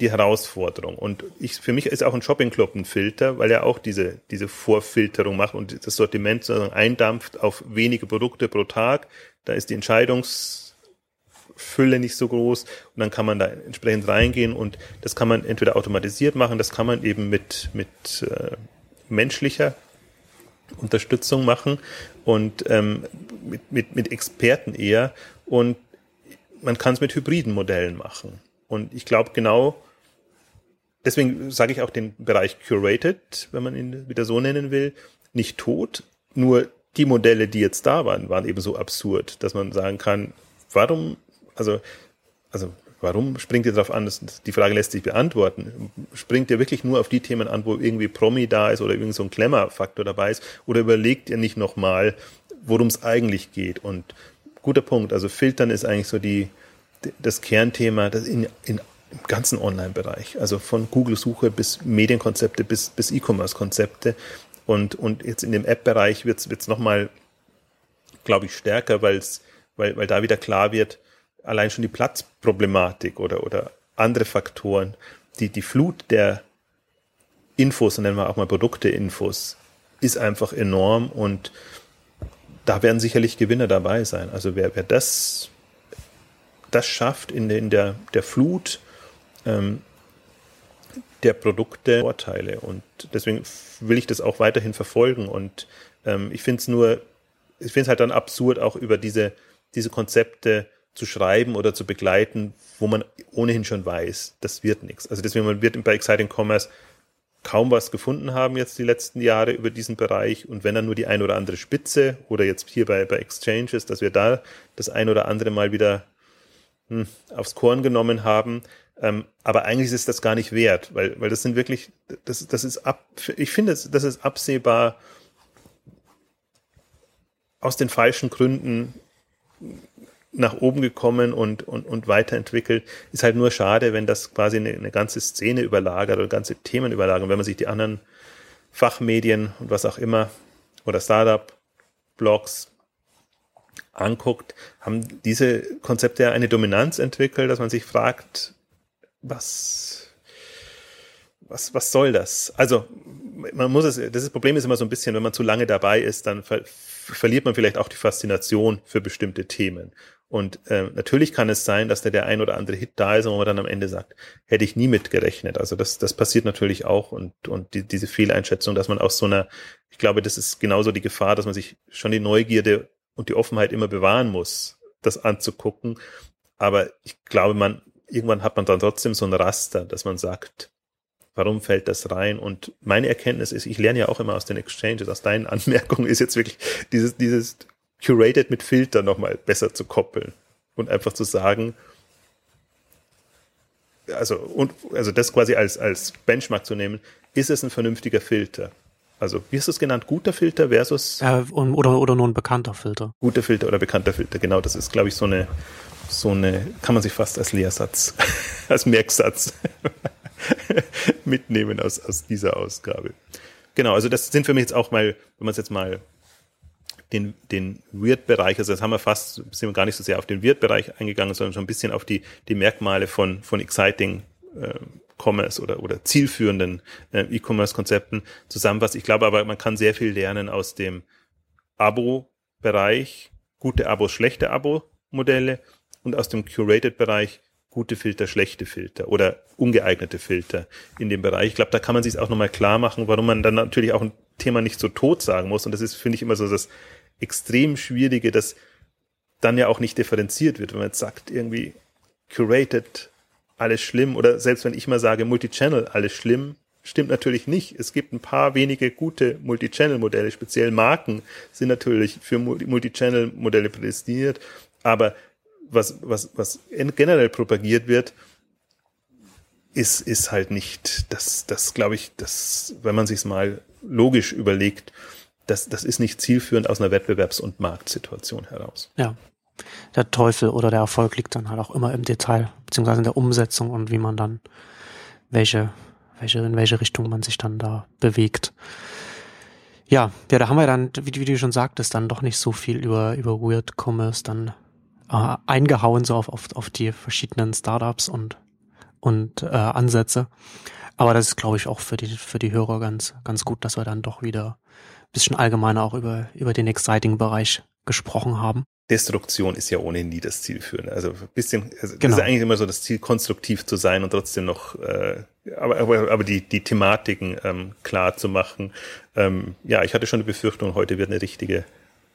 die Herausforderung. Und ich, für mich ist auch ein Shopping Club ein Filter, weil er auch diese, diese Vorfilterung macht und das Sortiment sozusagen eindampft auf wenige Produkte pro Tag. Da ist die Entscheidungsfülle nicht so groß und dann kann man da entsprechend reingehen und das kann man entweder automatisiert machen, das kann man eben mit, mit äh, menschlicher Unterstützung machen und ähm, mit, mit, mit Experten eher und man kann es mit hybriden Modellen machen. Und ich glaube genau, deswegen sage ich auch den Bereich curated, wenn man ihn wieder so nennen will, nicht tot. Nur die Modelle, die jetzt da waren, waren eben so absurd, dass man sagen kann, warum, also, also, warum springt ihr darauf an? Das, die Frage lässt sich beantworten. Springt ihr wirklich nur auf die Themen an, wo irgendwie Promi da ist oder irgendwie so ein Klemmerfaktor dabei ist? Oder überlegt ihr nicht nochmal, worum es eigentlich geht? Und guter Punkt. Also Filtern ist eigentlich so die, das Kernthema, das in, in im ganzen Online-Bereich, also von Google-Suche bis Medienkonzepte bis, bis E-Commerce-Konzepte. Und, und jetzt in dem App-Bereich wird es nochmal, glaube ich, stärker, weil's, weil, weil da wieder klar wird, allein schon die Platzproblematik oder, oder andere Faktoren, die, die Flut der Infos, nennen wir auch mal Produkte-Infos, ist einfach enorm und da werden sicherlich Gewinner dabei sein. Also wer, wer das, das schafft in, der, in der, der Flut ähm, der Produkte, Vorteile. Und deswegen will ich das auch weiterhin verfolgen. Und ähm, ich finde es nur, ich finde es halt dann absurd, auch über diese, diese Konzepte zu schreiben oder zu begleiten, wo man ohnehin schon weiß, das wird nichts. Also deswegen man wird bei Exciting Commerce kaum was gefunden haben jetzt die letzten Jahre über diesen Bereich. Und wenn dann nur die ein oder andere Spitze oder jetzt hier bei, bei Exchanges, dass wir da das ein oder andere mal wieder hm, aufs Korn genommen haben. Ähm, aber eigentlich ist das gar nicht wert, weil, weil das sind wirklich, das, das ist ab, ich finde, das ist absehbar aus den falschen Gründen nach oben gekommen und, und, und weiterentwickelt. Ist halt nur schade, wenn das quasi eine, eine ganze Szene überlagert oder ganze Themen überlagert. wenn man sich die anderen Fachmedien und was auch immer oder Startup-Blogs anguckt, haben diese Konzepte ja eine Dominanz entwickelt, dass man sich fragt, was, was, was soll das? Also, man muss es, das Problem ist immer so ein bisschen, wenn man zu lange dabei ist, dann ver verliert man vielleicht auch die Faszination für bestimmte Themen. Und äh, natürlich kann es sein, dass da der ein oder andere Hit da ist, wo man dann am Ende sagt, hätte ich nie mitgerechnet. Also das, das passiert natürlich auch und, und die, diese Fehleinschätzung, dass man aus so einer, ich glaube, das ist genauso die Gefahr, dass man sich schon die Neugierde und die Offenheit immer bewahren muss, das anzugucken. Aber ich glaube, man, irgendwann hat man dann trotzdem so ein Raster, dass man sagt, warum fällt das rein? Und meine Erkenntnis ist, ich lerne ja auch immer aus den Exchanges, aus deinen [LAUGHS] Anmerkungen, ist jetzt wirklich dieses, dieses curated mit Filter nochmal besser zu koppeln und einfach zu sagen, also, und, also das quasi als, als Benchmark zu nehmen, ist es ein vernünftiger Filter? Also, wie du es genannt? Guter Filter versus? Äh, oder, oder nur ein bekannter Filter. Guter Filter oder bekannter Filter, genau. Das ist, glaube ich, so eine, so eine, kann man sich fast als Lehrsatz, [LAUGHS] als Merksatz [LAUGHS] mitnehmen aus, aus dieser Ausgabe. Genau, also das sind für mich jetzt auch mal, wenn man es jetzt mal den, den Weird-Bereich, also das haben wir fast, sind wir gar nicht so sehr auf den Weird-Bereich eingegangen, sondern schon ein bisschen auf die, die Merkmale von, von Exciting äh, Commerce oder, oder zielführenden äh, E-Commerce-Konzepten zusammenfassen. Ich glaube aber, man kann sehr viel lernen aus dem Abo-Bereich, gute Abos, schlechte Abo-Modelle und aus dem Curated-Bereich gute Filter, schlechte Filter oder ungeeignete Filter in dem Bereich. Ich glaube, da kann man sich auch nochmal klar machen, warum man dann natürlich auch ein Thema nicht so tot sagen muss. Und das ist, finde ich, immer so das extrem Schwierige, dass dann ja auch nicht differenziert wird, wenn man jetzt sagt, irgendwie curated, alles schlimm, oder selbst wenn ich mal sage, Multichannel, alles schlimm, stimmt natürlich nicht. Es gibt ein paar wenige gute Multichannel-Modelle, speziell Marken sind natürlich für Multichannel-Modelle prädestiniert, aber was, was, was generell propagiert wird, ist, ist halt nicht, das, das glaube ich, das, wenn man sich mal logisch überlegt, das, das ist nicht zielführend aus einer Wettbewerbs- und Marktsituation heraus. Ja. Der Teufel oder der Erfolg liegt dann halt auch immer im Detail, beziehungsweise in der Umsetzung und wie man dann, welche, welche, in welche Richtung man sich dann da bewegt. Ja, ja, da haben wir dann, wie, wie du schon sagtest, dann doch nicht so viel über, über Weird Commerce dann äh, eingehauen, so auf, auf, auf die verschiedenen Startups und, und äh, Ansätze. Aber das ist, glaube ich, auch für die, für die Hörer ganz, ganz gut, dass wir dann doch wieder ein bisschen allgemeiner auch über, über den Exciting-Bereich gesprochen haben. Destruktion ist ja ohnehin nie das Ziel für. Also ein bisschen, also genau. ist ja eigentlich immer so das Ziel, konstruktiv zu sein und trotzdem noch, äh, aber, aber, aber die, die Thematiken ähm, klar zu machen. Ähm, ja, ich hatte schon die Befürchtung, heute wird eine richtige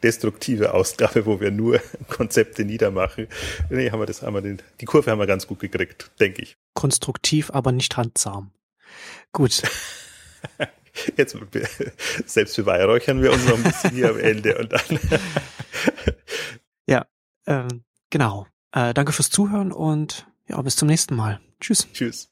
destruktive Ausgabe, wo wir nur [LAUGHS] Konzepte niedermachen. Nee, haben wir das, haben wir den, die Kurve haben wir ganz gut gekriegt, denke ich. Konstruktiv, aber nicht handsam. Gut. [LAUGHS] Jetzt [LAUGHS] selbst beweihräuchern wir uns noch ein bisschen hier am Ende und dann. Ja, ähm, genau. Äh, danke fürs Zuhören und ja, bis zum nächsten Mal. Tschüss. Tschüss.